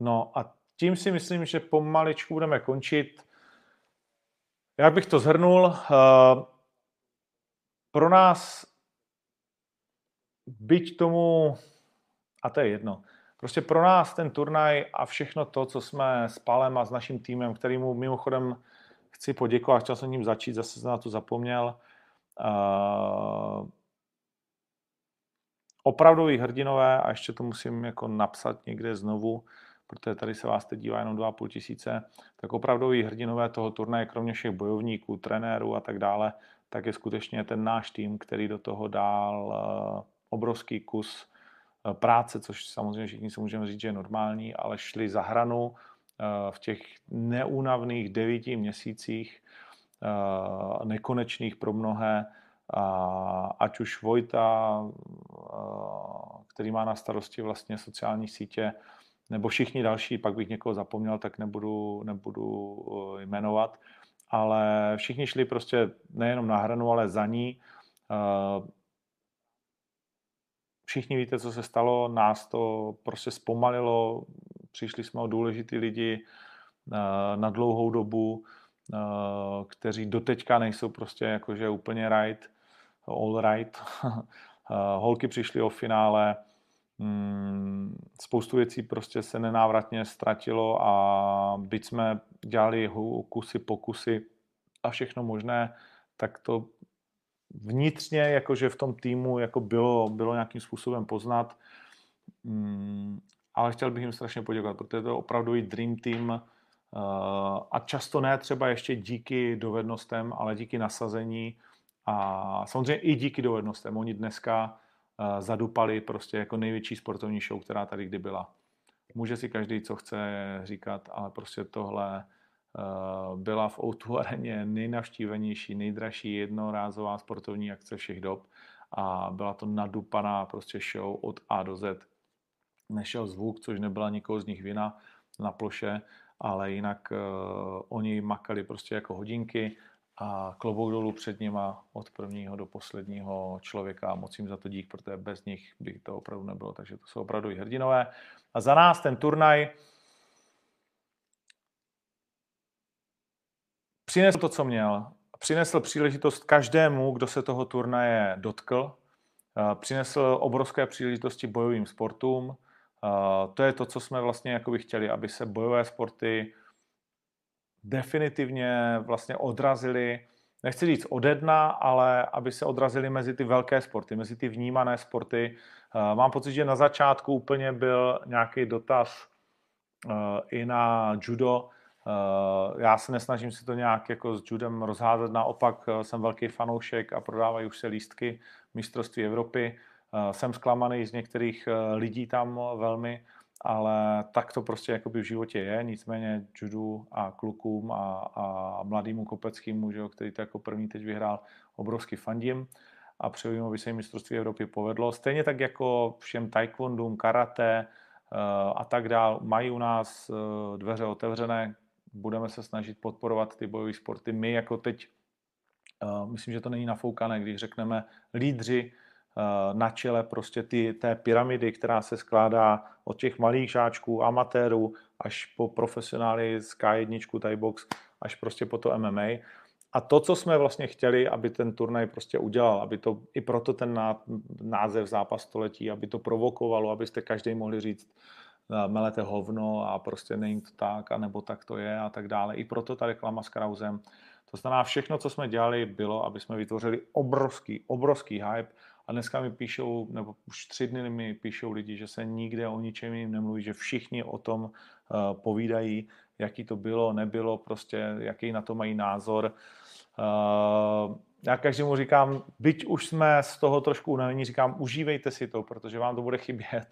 No a tím si myslím, že pomaličku budeme končit. Jak bych to zhrnul? Eh, pro nás, byť tomu, a to je jedno, prostě pro nás ten turnaj a všechno to, co jsme s Palem a s naším týmem, kterýmu mimochodem chci poděkovat, chtěl jsem ním začít, zase jsem na to zapomněl, uh, opravdový hrdinové, a ještě to musím jako napsat někde znovu, protože tady se vás teď dívá jenom 2,5 tisíce, tak opravdoví hrdinové toho turnaje, kromě všech bojovníků, trenérů a tak dále, tak je skutečně ten náš tým, který do toho dal eh, obrovský kus eh, práce, což samozřejmě všichni si můžeme říct, že je normální, ale šli za hranu eh, v těch neúnavných devíti měsících, nekonečných pro mnohé, ať už Vojta, který má na starosti vlastně sociální sítě, nebo všichni další, pak bych někoho zapomněl, tak nebudu, nebudu eh, jmenovat, ale všichni šli prostě nejenom na hranu, ale za ní. Eh, všichni víte, co se stalo, nás to prostě zpomalilo, přišli jsme o důležitý lidi eh, na dlouhou dobu, kteří doteďka nejsou prostě jakože úplně right, all right. Holky přišly o finále, spoustu věcí prostě se nenávratně ztratilo a byť jsme dělali kusy, pokusy a všechno možné, tak to vnitřně, jakože v tom týmu jako bylo, bylo nějakým způsobem poznat. Hmm, ale chtěl bych jim strašně poděkovat, protože to je opravdu dream team uh, a často ne třeba ještě díky dovednostem, ale díky nasazení a samozřejmě i díky dovednostem. Oni dneska zadupali prostě jako největší sportovní show, která tady kdy byla. Může si každý, co chce říkat, ale prostě tohle byla v O2 areně nejnavštívenější, nejdražší jednorázová sportovní akce všech dob a byla to nadupaná prostě show od A do Z. Nešel zvuk, což nebyla nikoho z nich vina na ploše, ale jinak uh, oni makali prostě jako hodinky a klobouk dolů před nima od prvního do posledního člověka a moc jim za to dík, protože bez nich by to opravdu nebylo, takže to jsou opravdu i hrdinové. A za nás ten turnaj přinesl to, co měl. Přinesl příležitost každému, kdo se toho turnaje dotkl. Přinesl obrovské příležitosti bojovým sportům. To je to, co jsme vlastně jakoby chtěli, aby se bojové sporty definitivně vlastně odrazily, nechci říct ode dna, ale aby se odrazily mezi ty velké sporty, mezi ty vnímané sporty. Mám pocit, že na začátku úplně byl nějaký dotaz i na judo, Eh, já se nesnažím si to nějak jako s judem rozházet, naopak eh, jsem velký fanoušek a prodávají už se lístky mistrovství Evropy. Eh, jsem zklamaný z některých lidí tam velmi, ale tak to prostě jakoby v životě je. Nicméně judu a klukům a, a mladýmu Kopeckýmu, že jo, který to jako první teď vyhrál, obrovský fandím a přeju jim, aby se jim mistrovství Evropy povedlo. Stejně tak jako všem taekwondům, karate a tak dál, mají u nás dveře otevřené budeme se snažit podporovat ty bojové sporty. My jako teď, uh, myslím, že to není nafoukané, když řekneme lídři na čele prostě ty, té pyramidy, která se skládá od těch malých žáčků, amatérů, až po profesionály z K1, Thai box, až prostě po to MMA. A to, co jsme vlastně chtěli, aby ten turnaj prostě udělal, aby to, i proto ten název zápas století, aby to provokovalo, abyste každý mohli říct, melete hovno a prostě není to tak, a nebo tak to je a tak dále. I proto ta reklama s Krausem. To znamená, všechno, co jsme dělali, bylo, aby jsme vytvořili obrovský, obrovský hype a dneska mi píšou, nebo už tři dny mi píšou lidi, že se nikde o ničem jiným nemluví, že všichni o tom uh, povídají, jaký to bylo, nebylo, prostě jaký na to mají názor. Uh, já každému říkám, byť už jsme z toho trošku unavení, říkám, užívejte si to, protože vám to bude chybět.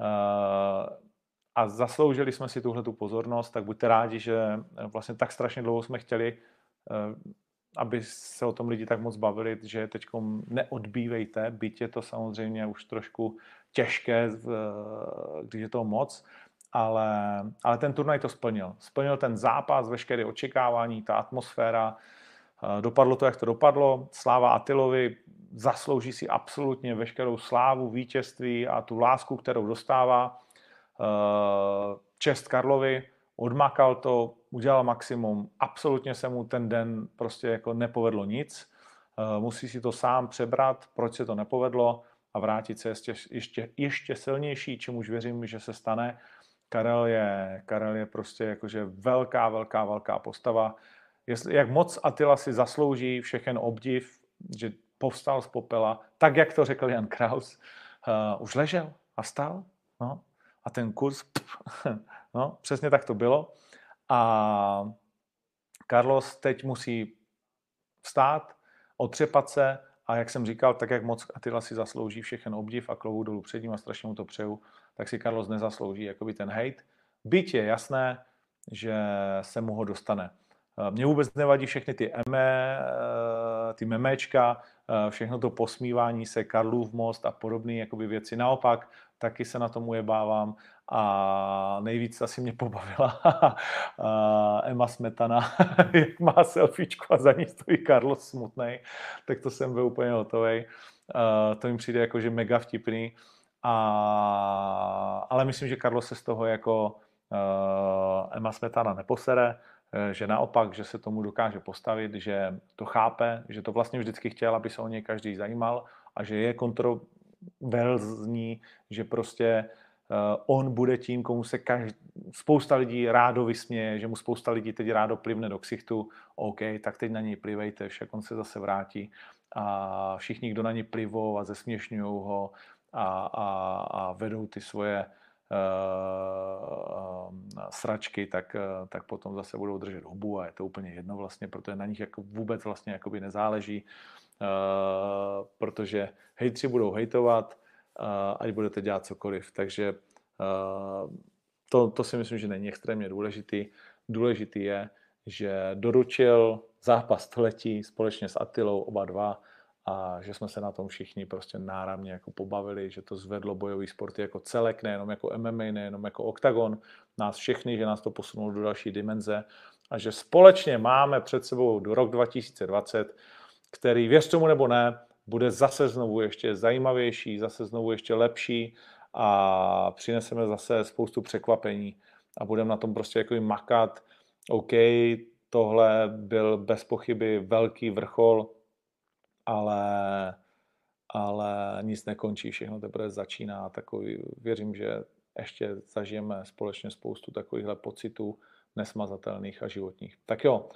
Eh, a zasloužili jsme si tuhle tu pozornost, tak buďte rádi, že vlastně tak strašně dlouho jsme chtěli, aby se o tom lidi tak moc bavili, že teď neodbývejte, byť je to samozřejmě už trošku těžké, když je to moc, ale, ale ten turnaj to splnil. Splnil ten zápas, veškeré očekávání, ta atmosféra, eh, dopadlo to, jak to dopadlo. Sláva Atilovi, zaslouží si absolutně veškerou slávu, vítězství a tu lásku, kterou dostává. Eh, čest Karlovi, odmakal to, udělal maximum, absolutně se mu ten den prostě jako nepovedlo nic. Eh, musí si to sám přebrat, proč se to nepovedlo a vrátit se ještě, ještě, ještě silnější, čemuž věřím, že se stane. Karel je, Karel je prostě jakože velká, velká, velká postava. Jestli, jak moc Attila si zaslouží všechen obdiv, že povstal z popela, tak jak to řekl Jan Kraus, uh, už ležel a stál. No. A ten kurz, pff, no, přesně tak to bylo. A Carlos teď musí vstát, otřepat se a jak jsem říkal, tak jak moc Attila si zaslouží všechen obdiv a klovu dolů před ním a strašně mu to přeju, tak si Carlos nezaslouží jakoby ten hate. Byť je jasné, že se mu ho dostane. Eh, Mně vůbec nevadí všechny ty eme, eh, ty memečka, eh, všechno to posmívání se, Karlův most a podobné věci. Naopak, taky se na tom ujebávám a nejvíc asi mě pobavila Emma Smetana, jak má selfiečku a za ní stojí Carlos smutný, tak to jsem byl úplně hotový. To mi přijde jako, že mega vtipný. A, ale myslím, že Carlos se z toho jako Emma Smetana neposere, Eh, že naopak, že se tomu dokáže postavit, že to chápe, že to vlastně vždycky chtěl, aby se o něj každý zajímal a že je kontroverzní, že prostě eh, on bude tím, komu se každý, spousta lidí rádo vysměje, že mu spousta lidí teď rádo plivne do ksichtu, OK, tak teď na něj plivejte, však on se zase vrátí. A všichni, kdo na něj plivou a zesměšňují ho a, a, a vedou ty svoje uh, sračky, tak, uh, tak potom zase budou držet hubu a je to úplně jedno vlastně, protože na nich jako vůbec vlastně jakoby nezáleží, uh, protože hejtři budou hejtovat, ať budete dělat cokoliv. Takže to, to si myslím, že není extrémně důležitý. Důležitý je, že doručil zápas století společně s Atilou oba dva a že jsme se na tom všichni prostě náramně jako pobavili, že to zvedlo bojový sporty jako celek, nejenom jako MMA, nejenom jako OKTAGON, nás všechny, že nás to posunulo do další dimenze a že společně máme před sebou do rok 2020, který, věř tomu nebo ne, bude zase znovu ještě zajímavější, zase znovu ještě lepší a přineseme zase spoustu překvapení a budeme na tom prostě jako makat. OK, tohle byl bez pochyby velký vrchol, ale, ale nic nekončí, všechno teprve začíná. Takový, věřím, že ještě zažijeme společně spoustu takovýchhle pocitů nesmazatelných a životních. Tak jo,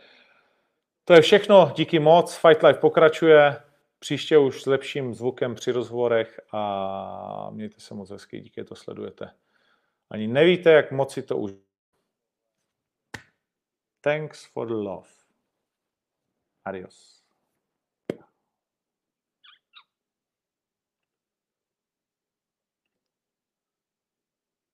to je všechno, díky moc, Fight Life pokračuje, příště už s lepším zvukem při rozhovorech a mějte se moc hezky, díky, že to sledujete. Ani nevíte, jak moc si to už. Thanks for the love. Adios.